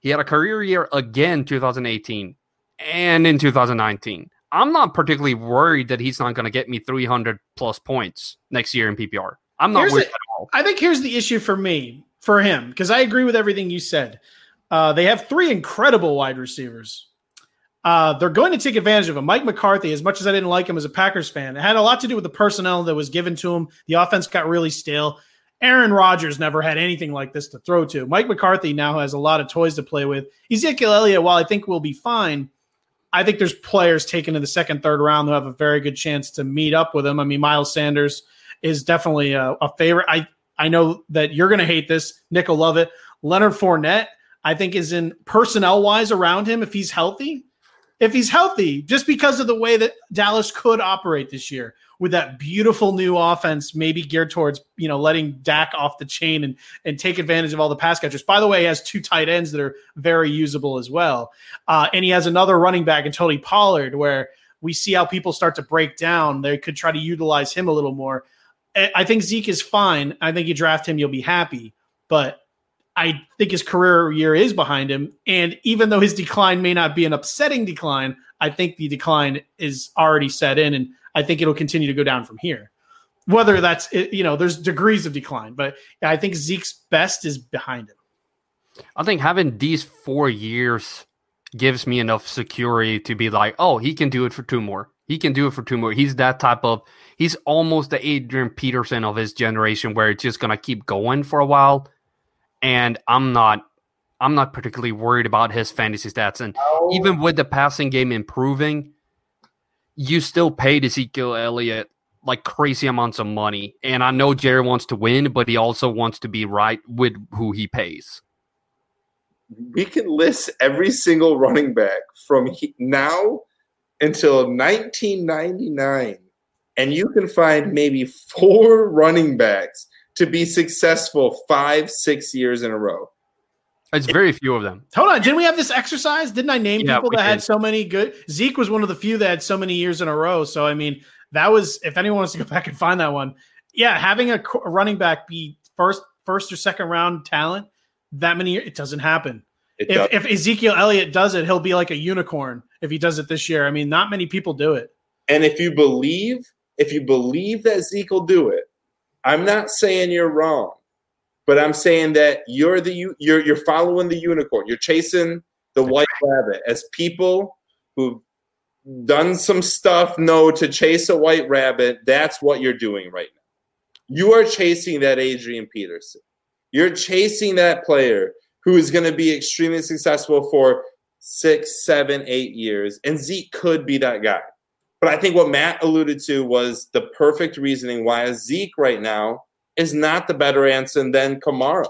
He had a career year again 2018 and in 2019. I'm not particularly worried that he's not going to get me 300 plus points next year in PPR. I'm not here's worried at all. I think here's the issue for me, for him, because I agree with everything you said. Uh, they have three incredible wide receivers. Uh, they're going to take advantage of him. Mike McCarthy, as much as I didn't like him as a Packers fan, it had a lot to do with the personnel that was given to him. The offense got really stale. Aaron Rodgers never had anything like this to throw to. Mike McCarthy now has a lot of toys to play with. Ezekiel Elliott, while I think will be fine, I think there's players taken in the second, third round who have a very good chance to meet up with him. I mean, Miles Sanders is definitely a, a favorite. I I know that you're going to hate this. Nick will love it. Leonard Fournette, I think, is in personnel wise around him if he's healthy. If he's healthy, just because of the way that Dallas could operate this year with that beautiful new offense, maybe geared towards you know letting Dak off the chain and and take advantage of all the pass catchers. By the way, he has two tight ends that are very usable as well, uh, and he has another running back in Tony Pollard where we see how people start to break down. They could try to utilize him a little more. I think Zeke is fine. I think you draft him, you'll be happy, but. I think his career year is behind him. And even though his decline may not be an upsetting decline, I think the decline is already set in. And I think it'll continue to go down from here. Whether that's you know, there's degrees of decline, but I think Zeke's best is behind him. I think having these four years gives me enough security to be like, oh, he can do it for two more. He can do it for two more. He's that type of. He's almost the Adrian Peterson of his generation, where it's just gonna keep going for a while. And I'm not. I'm not particularly worried about his fantasy stats. And oh. even with the passing game improving, you still paid Ezekiel Elliott like crazy amounts of money. And I know Jerry wants to win, but he also wants to be right with who he pays. We can list every single running back from now until 1999, and you can find maybe four running backs to be successful five, six years in a row. It's very few of them. Hold on, didn't we have this exercise? Didn't I name yeah, people that did. had so many good? Zeke was one of the few that had so many years in a row. So I mean, that was if anyone wants to go back and find that one, yeah, having a, a running back be first, first or second round talent that many it doesn't happen. It if, if Ezekiel Elliott does it, he'll be like a unicorn if he does it this year. I mean, not many people do it. And if you believe, if you believe that Zeke will do it, I'm not saying you're wrong. But I'm saying that you're the you're you're following the unicorn. You're chasing the white rabbit. As people who've done some stuff know to chase a white rabbit, that's what you're doing right now. You are chasing that Adrian Peterson. You're chasing that player who is going to be extremely successful for six, seven, eight years. And Zeke could be that guy. But I think what Matt alluded to was the perfect reasoning why Zeke right now is not the better answer than Kamara.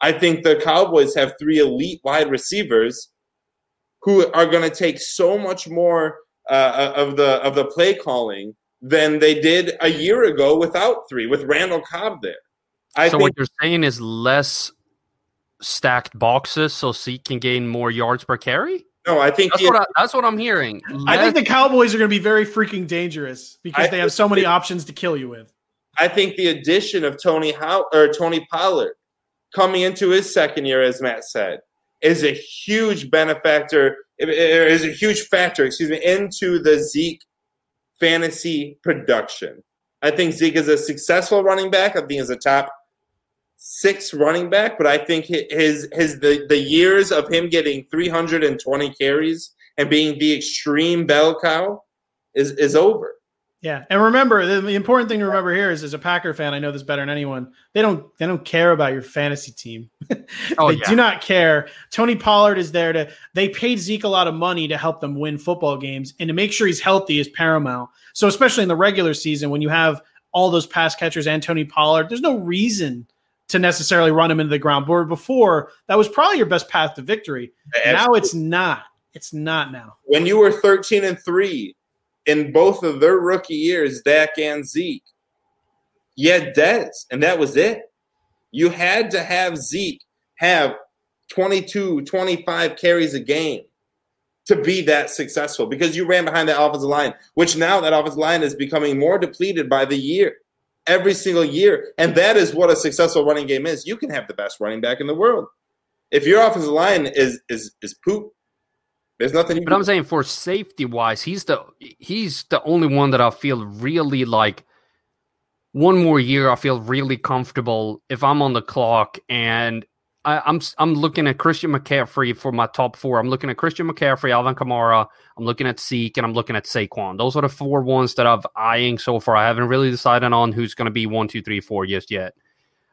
I think the Cowboys have three elite wide receivers who are going to take so much more uh, of the of the play calling than they did a year ago without three, with Randall Cobb there. I so think, what you're saying is less stacked boxes, so Zeke can gain more yards per carry. No, I think that's, what, I, that's what I'm hearing. I think the Cowboys are going to be very freaking dangerous because I they have so many options to kill you with. I think the addition of Tony How or Tony Pollard coming into his second year, as Matt said, is a huge benefactor. Is a huge factor, excuse me, into the Zeke fantasy production. I think Zeke is a successful running back. I think he's a top six running back, but I think his his the, the years of him getting 320 carries and being the extreme bell cow is is over. Yeah, and remember the, the, important thing to remember here is, as a Packer fan, I know this better than anyone. They don't they don't care about your fantasy team. oh, they yeah. do not care. Tony Pollard is there to. They paid Zeke a lot of money to help them win football games, and to make sure he's healthy is paramount. So especially in the regular season, when you have all those pass catchers and Tony Pollard, there's no reason to necessarily run him into the ground. But before that was probably your best path to victory. Absolutely. Now it's not. It's not now. When you were 13 and three in both of their rookie years, Dak and Zeke. You had Dez, and that was it. You had to have Zeke have 22, 25 carries a game to be that successful because you ran behind that offensive line, which now that offensive line is becoming more depleted by the year, every single year. And that is what a successful running game is. You can have the best running back in the world. If your offensive line is is is poop, there's nothing. but I'm saying for safety wise, he's the he's the only one that I feel really like. One more year, I feel really comfortable if I'm on the clock and I, am I'm, I'm looking at Christian McCaffrey for my top four. I'm looking at Christian McCaffrey, Alvin Kamara. I'm looking at Zeke, and I'm looking at Saquon. Those are the four ones that I've eyeing so far. I haven't really decided on who's going to be one, two, three, four just yet.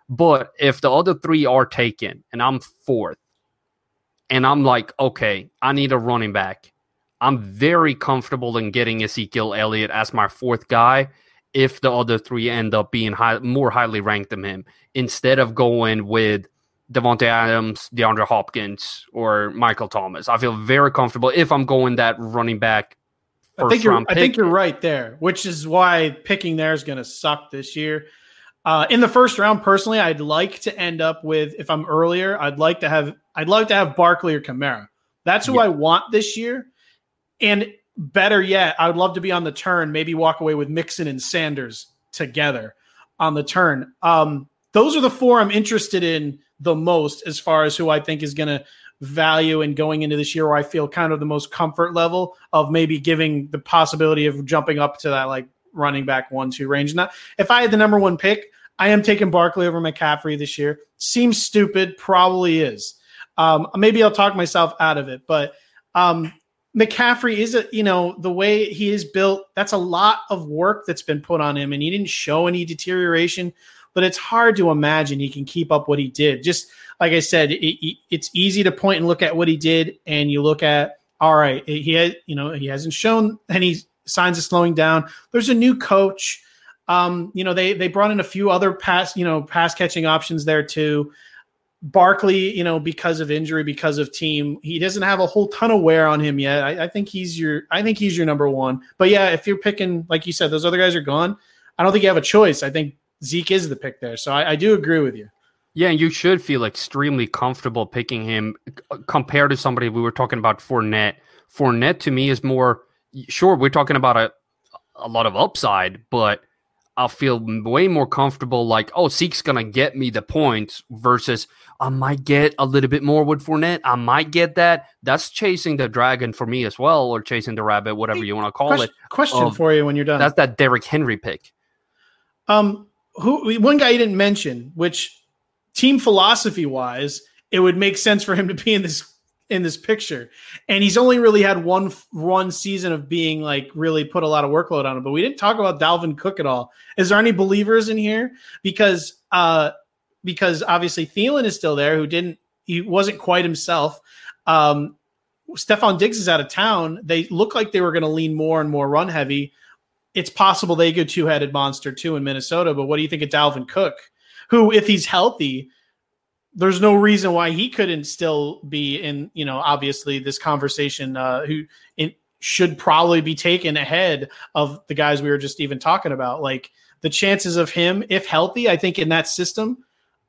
But if the other three are taken and I'm fourth, and I'm like, okay, I need a running back. I'm very comfortable in getting Ezekiel Elliott as my fourth guy if the other three end up being high, more highly ranked than him instead of going with Davante Adams, DeAndre Hopkins, or Michael Thomas. I feel very comfortable if I'm going that running back. I think you're. I think you're right there, which is why picking there is going to suck this year. Uh, in the first round, personally, I'd like to end up with if I'm earlier, I'd like to have I'd like to have Barkley or Kamara. That's who yeah. I want this year. And better yet, I would love to be on the turn, maybe walk away with Mixon and Sanders together on the turn. Um, those are the four I'm interested in the most as far as who I think is going to value and going into this year where I feel kind of the most comfort level of maybe giving the possibility of jumping up to that like running back one two range. Now, if I had the number one pick, I am taking Barkley over McCaffrey this year. Seems stupid, probably is. Um, maybe I'll talk myself out of it, but um, McCaffrey is a you know the way he is built. That's a lot of work that's been put on him, and he didn't show any deterioration. But it's hard to imagine he can keep up what he did. Just like I said, it, it, it's easy to point and look at what he did, and you look at all right, he had you know he hasn't shown any signs of slowing down. There's a new coach. Um, you know they they brought in a few other pass you know pass catching options there too. Barkley, you know, because of injury, because of team, he doesn't have a whole ton of wear on him yet. I, I, think he's your, I think he's your number one. But yeah, if you're picking, like you said, those other guys are gone. I don't think you have a choice. I think Zeke is the pick there. So I, I do agree with you. Yeah, you should feel extremely comfortable picking him compared to somebody we were talking about Fournette. Fournette to me is more sure we're talking about a a lot of upside, but I'll feel way more comfortable like, oh, Zeke's gonna get me the points versus I might get a little bit more with Fournette. I might get that. That's chasing the dragon for me as well, or chasing the rabbit, whatever you want to call question, it. Question for you when you're done. That's that Derrick Henry pick. Um, who one guy you didn't mention, which team philosophy wise, it would make sense for him to be in this in this picture. And he's only really had one one season of being like really put a lot of workload on him. But we didn't talk about Dalvin Cook at all. Is there any believers in here? Because uh because obviously Thielen is still there, who didn't he wasn't quite himself. Um Stefon Diggs is out of town. They look like they were going to lean more and more run heavy. It's possible they go two headed monster too in Minnesota. But what do you think of Dalvin Cook, who, if he's healthy, there's no reason why he couldn't still be in, you know, obviously this conversation, uh, who in, should probably be taken ahead of the guys we were just even talking about. Like the chances of him, if healthy, I think in that system,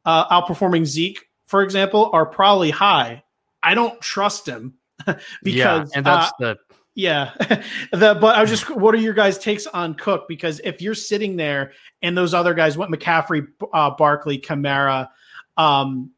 uh, outperforming Zeke, for example, are probably high. I don't trust him because, yeah, and that's uh, the yeah. the but I was just what are your guys' takes on Cook? Because if you're sitting there and those other guys, what McCaffrey, uh, Barkley, Kamara, um,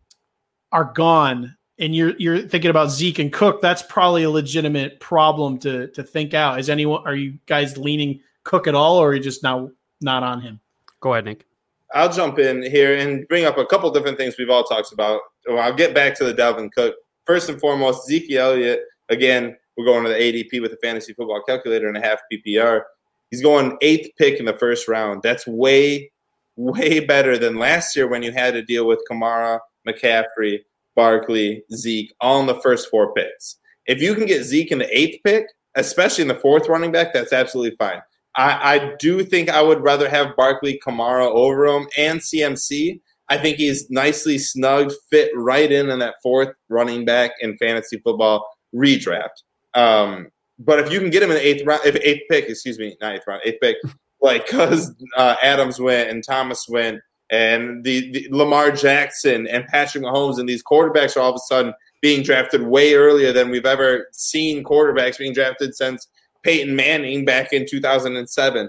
are gone, and you're you're thinking about Zeke and Cook, that's probably a legitimate problem to to think out. Is anyone are you guys leaning Cook at all, or are you just now not on him? Go ahead, Nick. I'll jump in here and bring up a couple different things we've all talked about. Well, I'll get back to the Dalvin Cook. First and foremost, Zeke Elliott. Again, we're going to the ADP with a fantasy football calculator and a half PPR. He's going eighth pick in the first round. That's way, way better than last year when you had to deal with Kamara, McCaffrey, Barkley, Zeke, all in the first four picks. If you can get Zeke in the eighth pick, especially in the fourth running back, that's absolutely fine. I, I do think I would rather have Barkley, Kamara over him, and CMC. I think he's nicely snug, fit right in in that fourth running back in fantasy football redraft. Um, but if you can get him in the eighth round, if eighth pick, excuse me, not eighth round, eighth pick, like because uh, Adams went and Thomas went and the, the, Lamar Jackson and Patrick Mahomes and these quarterbacks are all of a sudden being drafted way earlier than we've ever seen quarterbacks being drafted since Peyton Manning back in 2007.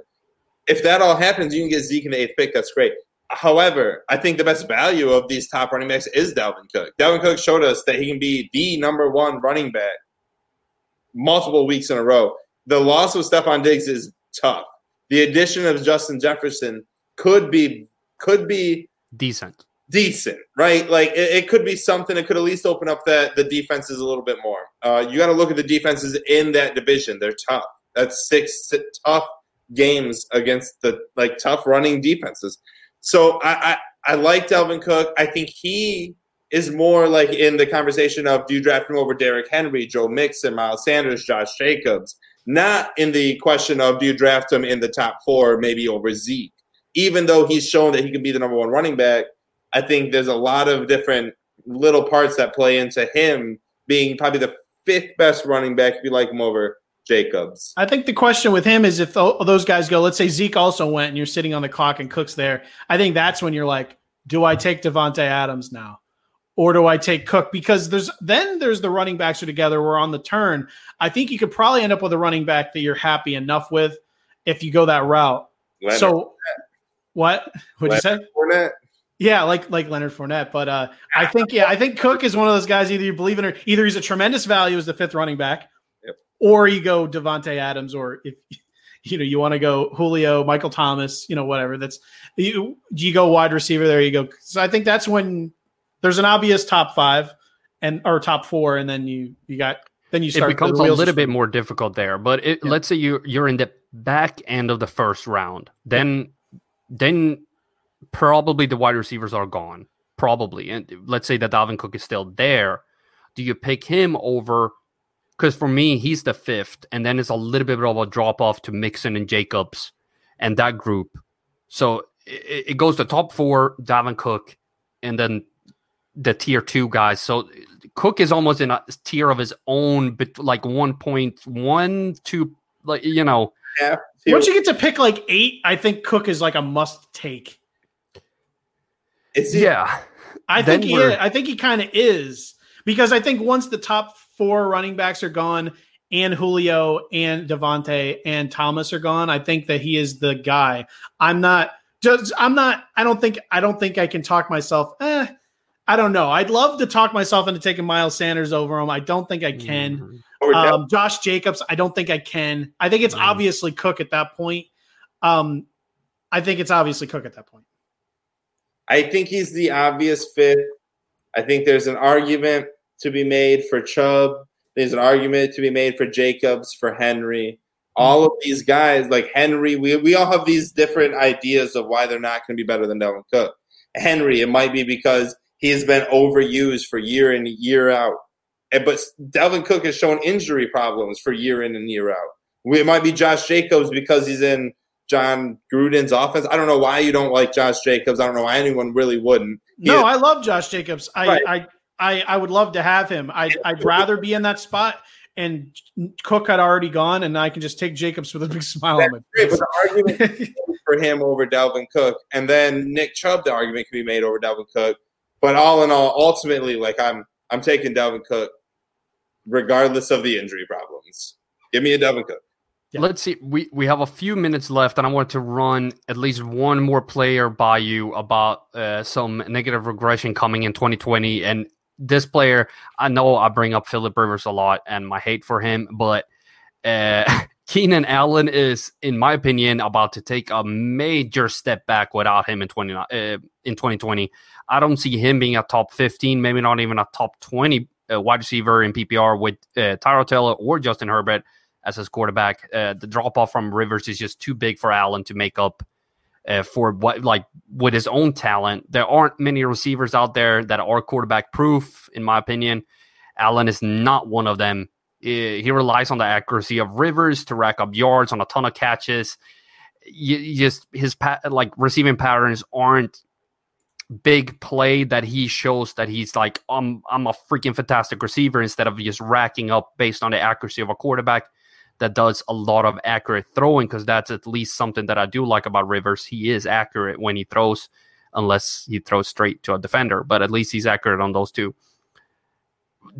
If that all happens, you can get Zeke in the eighth pick. That's great. However, I think the best value of these top running backs is Dalvin Cook. Dalvin Cook showed us that he can be the number one running back multiple weeks in a row. The loss of Stefon Diggs is tough. The addition of Justin Jefferson could be could be decent. Decent, right? Like it, it could be something that could at least open up that the defenses a little bit more. Uh, you got to look at the defenses in that division. They're tough. That's six tough games against the like tough running defenses. So I, I, I like Dalvin Cook. I think he is more like in the conversation of do you draft him over Derrick Henry, Joe Mixon, Miles Sanders, Josh Jacobs, not in the question of do you draft him in the top four, maybe over Zeke. Even though he's shown that he can be the number one running back, I think there's a lot of different little parts that play into him being probably the fifth best running back if you like him over Jacobs. I think the question with him is if those guys go, let's say Zeke also went and you're sitting on the clock and Cook's there. I think that's when you're like, do I take Davante Adams now? Or do I take Cook? Because there's then there's the running backs are together. We're on the turn. I think you could probably end up with a running back that you're happy enough with if you go that route. Leonard so what? What'd you say? Fournette. Yeah, like like Leonard Fournette. But uh, I think yeah, I think Cook is one of those guys. Either you believe in or either he's a tremendous value as the fifth running back, yep. or you go Davante Adams, or if you know you want to go Julio, Michael Thomas, you know whatever. That's you. You go wide receiver. There you go. So I think that's when there's an obvious top five and or top four, and then you you got then you start. It becomes a little bit more difficult there. But it, yeah. let's say you you're in the back end of the first round, then then probably the wide receivers are gone. Probably, and let's say that Dalvin Cook is still there. Do you pick him over? Because for me, he's the fifth, and then it's a little bit of a drop off to Mixon and Jacobs and that group. So it, it goes to top four, Dalvin Cook, and then the tier two guys. So Cook is almost in a tier of his own, but like 1.1 to like, you know. Yeah. Once you get to pick like eight, I think Cook is like a must take. Is he, yeah. I think he is, I think he kind of is because I think once the top four running backs are gone and Julio and Davante and Thomas are gone, I think that he is the guy. I'm not just I'm not I don't think I don't think I can talk myself eh I don't know. I'd love to talk myself into taking Miles Sanders over him. I don't think I can. Mm-hmm. Um, Josh Jacobs, I don't think I can. I think it's mm-hmm. obviously Cook at that point. Um, I think it's obviously Cook at that point. I think he's the obvious fit. I think there's an argument to be made for Chubb. There's an argument to be made for Jacobs, for Henry. All of these guys, like Henry, we, we all have these different ideas of why they're not going to be better than Dalvin Cook. Henry, it might be because he has been overused for year in year out. And, but Dalvin Cook has shown injury problems for year in and year out. It might be Josh Jacobs because he's in Jon Gruden's offense. I don't know why you don't like Josh Jacobs. I don't know why anyone really wouldn't. He no, is- I love Josh Jacobs. I, right. I, I, I would love to have him. I, I'd rather be in that spot and Cook had already gone, and I can just take Jacobs with a big smile That's on my face. But the argument for him over Dalvin Cook, and then Nick Chubb, the argument can be made over Dalvin Cook. But all in all, ultimately, like I'm, I'm taking Dalvin Cook, regardless of the injury problems. Give me a Dalvin Cook. Yeah. Let's see. We we have a few minutes left, and I want to run at least one more player by you about uh, some negative regression coming in 2020. And this player, I know I bring up Philip Rivers a lot and my hate for him, but uh, Keenan Allen is, in my opinion, about to take a major step back without him in 20 uh, in 2020. I don't see him being a top 15, maybe not even a top 20 uh, wide receiver in PPR with uh, Tyrod Taylor or Justin Herbert as his quarterback. Uh, the drop off from Rivers is just too big for Allen to make up uh, for what like with his own talent. There aren't many receivers out there that are quarterback proof, in my opinion. Allen is not one of them. Eh, he relies on the accuracy of Rivers to rack up yards on a ton of catches. You, just his like receiving patterns aren't big play that he shows that he's like I'm I'm a freaking fantastic receiver instead of just racking up based on the accuracy of a quarterback that does a lot of accurate throwing because that's at least something that I do like about Rivers. He is accurate when he throws, unless he throws straight to a defender, but at least he's accurate on those two.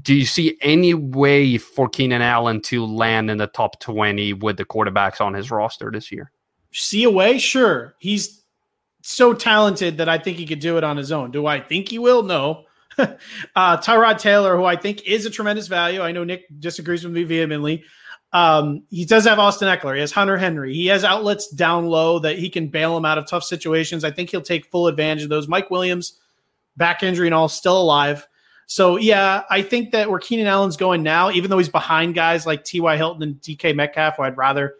Do you see any way for Keenan Allen to land in the top 20 with the quarterbacks on his roster this year? See a way? Sure. He's so talented that I think he could do it on his own. Do I think he will? No. uh, Tyrod Taylor, who I think is a tremendous value. I know Nick disagrees with me vehemently. Um, he does have Austin Ekeler. He has Hunter Henry. He has outlets down low that he can bail him out of tough situations. I think he'll take full advantage of those. Mike Williams, back injury and all, still alive. So yeah, I think that where Keenan Allen's going now, even though he's behind guys like T.Y. Hilton and DK Metcalf, who I'd rather,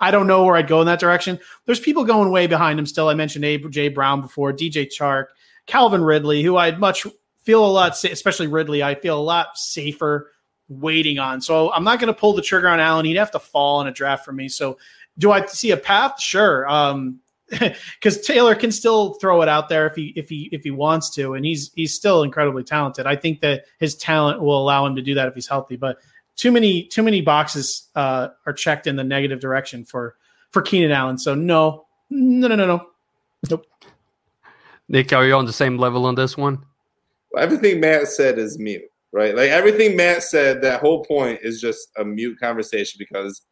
I don't know where I'd go in that direction. There's people going way behind him still. I mentioned A.J. Brown before, DJ Chark, Calvin Ridley, who I'd much feel a lot, especially Ridley, I feel a lot safer waiting on. So I'm not going to pull the trigger on Allen. He'd have to fall in a draft for me. So do I see a path? Sure. Um, because Taylor can still throw it out there if he if he if he wants to, and he's he's still incredibly talented. I think that his talent will allow him to do that if he's healthy. But too many too many boxes uh, are checked in the negative direction for for Keenan Allen. So no, no, no, no, no, nope. Nick, are you on the same level on this one? Well, everything Matt said is mute right? Like everything Matt said, that whole point is just a mute conversation because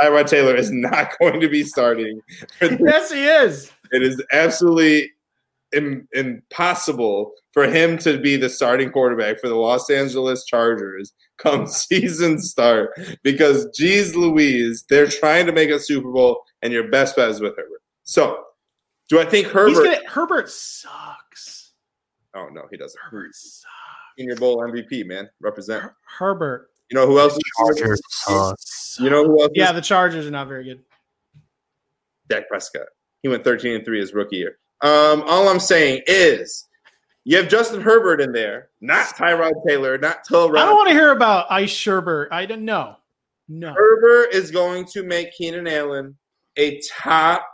Tyrod Taylor is not going to be starting. yes, he is. It is absolutely Im- impossible for him to be the starting quarterback for the Los Angeles Chargers come season start because, geez Louise, they're trying to make a Super Bowl, and your best bet is with Herbert. So, do I think Herbert? Gonna, Herbert sucks. Oh no, he doesn't. Herbert sucks. Senior Bowl MVP, man. Represent Herbert. You know who else? Chargers. You know who else? Yeah, the Chargers are not very good. Dak Prescott. He went 13 and 3 his rookie year. Um, all I'm saying is you have Justin Herbert in there, not Tyrod Taylor, not Tyrod. I don't want to hear about Ice Sherbert. I don't know. No. Herbert is going to make Keenan Allen a top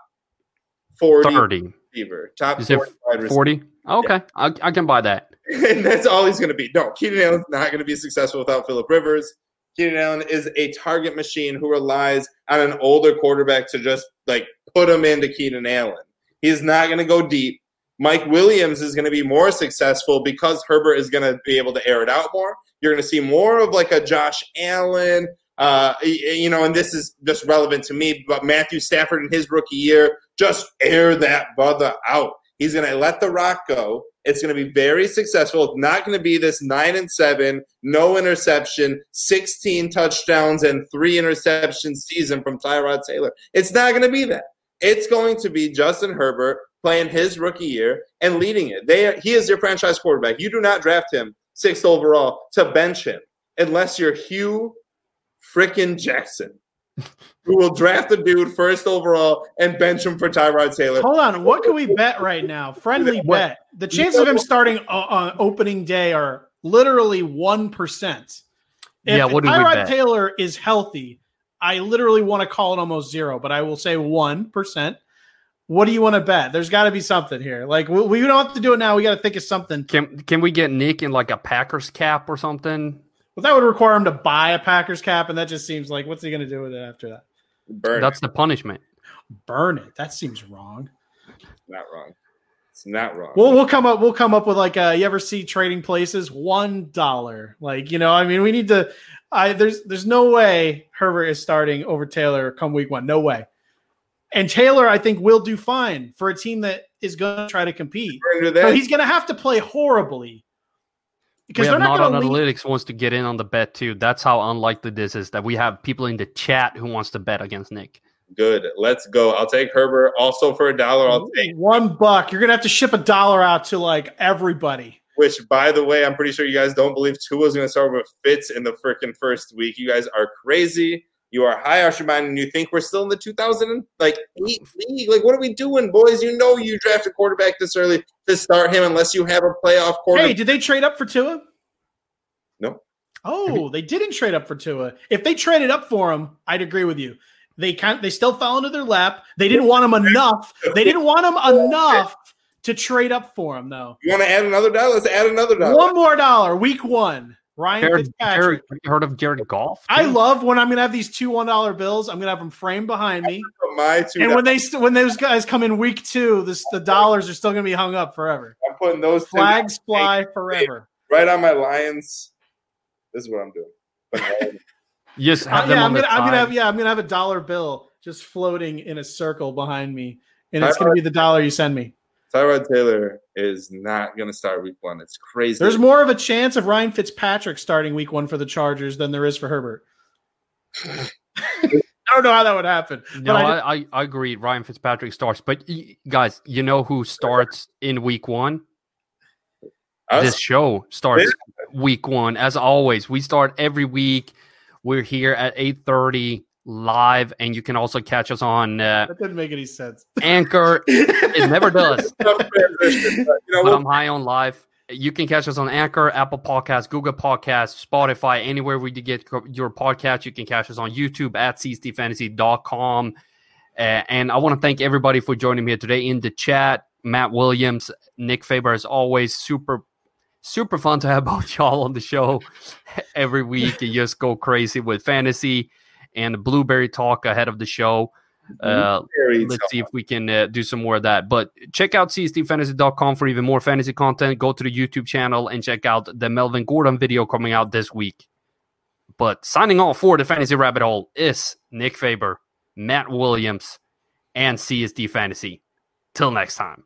40 30. receiver. Top 40. 40? Okay. Yeah. I, I can buy that. and that's all he's going to be. No, Keenan Allen's not going to be successful without Philip Rivers. Keenan Allen is a target machine who relies on an older quarterback to just like put him into Keenan Allen. He's not going to go deep. Mike Williams is going to be more successful because Herbert is going to be able to air it out more. You're going to see more of like a Josh Allen, uh, you know, and this is just relevant to me, but Matthew Stafford in his rookie year, just air that brother out. He's going to let the rock go. It's going to be very successful. It's not going to be this nine and seven, no interception, 16 touchdowns, and three interception season from Tyrod Taylor. It's not going to be that. It's going to be Justin Herbert playing his rookie year and leading it. They he is your franchise quarterback. You do not draft him sixth overall to bench him unless you're Hue frickin' Jackson who will draft the dude first overall and bench him for Tyrod Taylor. Hold on, what can we bet right now? Friendly bet. The chances of him starting on opening day are literally one percent. If Yeah, what do we Tyrod bet? Taylor is healthy, I literally want to call it almost zero, but I will say one percent. What do you want to bet? There's got to be something here. Like we, we don't have to do it now. We got to think of something. Can can we get Nick in like a Packers cap or something? But that would require him to buy a Packers cap, and that just seems like what's he going to do with it after that? Burn. That's the punishment. Burn it. That seems wrong. not wrong. It's not wrong. We'll we'll come up we'll come up with like uh you ever see trading places one dollar like you know I mean we need to I there's there's no way Herbert is starting over Taylor come week one no way and Taylor I think will do fine for a team that is going to try to compete to so he's going to have to play horribly We because they're have not not going leave analytics wants to get in on the bet too. That's how unlikely this is. That we have people in the chat who wants to bet against Nick. Good. Let's go. I'll take Herbert. Also for a dollar, I'll take. one buck you're going to have to ship a dollar out to like everybody Which, by the way, I'm pretty sure you guys don't believe Tua's going to start with Fitz in the freaking first week. You guys are crazy. You are high your and you think we're still in the 2000 like eight league. Like, what are we doing, boys? You know, you draft a quarterback this early to start him unless you have a playoff quarterback. Hey, did they trade up for Tua? No. Oh, they didn't trade up for Tua. If they traded up for him, I'd agree with you. They kind they still fell into their lap. They didn't want him enough. They didn't want him enough to trade up for him, though. you want to add another dollar? Let's add another dollar. One more dollar, week one. Ryan Jared, Fitzpatrick. Jared, have you heard of Jared Goff? I love when I'm gonna have these two one dollar bills. I'm gonna have them framed behind me, My two. and when they st- when those guys come in week two, this the dollars are still gonna be hung up forever. I'm putting those two Flags fly forever. right on my Lions. This is what I'm doing. Yes, Uh, have them yeah, I'm gonna, I'm gonna have yeah, I'm gonna have a dollar bill just floating in a circle behind me, and it's gonna be the dollar you send me. Tyrod Taylor is not going to start week one. It's crazy. There's more of a chance of Ryan Fitzpatrick starting week one for the Chargers than there is for Herbert. I don't know how that would happen. No, but I- I, I, I agree. Ryan Fitzpatrick starts, but guys, you know who starts in week one? Us? This show starts week one. As always, we start every week. We're here at eight thirty live, and you can also catch us on uh, That didn't make any sense. Anchor. it never does. Tough transition, but, you know, but we'll- I'm high on live. You can catch us on Anchor, Apple Podcasts, Google Podcasts, Spotify, anywhere where you get your podcast. You can catch us on YouTube at csdfantasy.com. Uh, and I want to thank everybody for joining me here today in the chat. Matt Williams, Nick Faber, as always, super, super fun to have both y'all on the show every week and just go crazy with fantasy and blueberry talk ahead of the show. Uh, let's see if we can uh, do some more of that. But check out csdfantasy.com for even more fantasy content. Go to the YouTube channel and check out the Melvin Gordon video coming out this week. But signing off for the Fantasy Rabbit Hole is Nick Faber, Matt Williams, and CSD Fantasy. Till next time.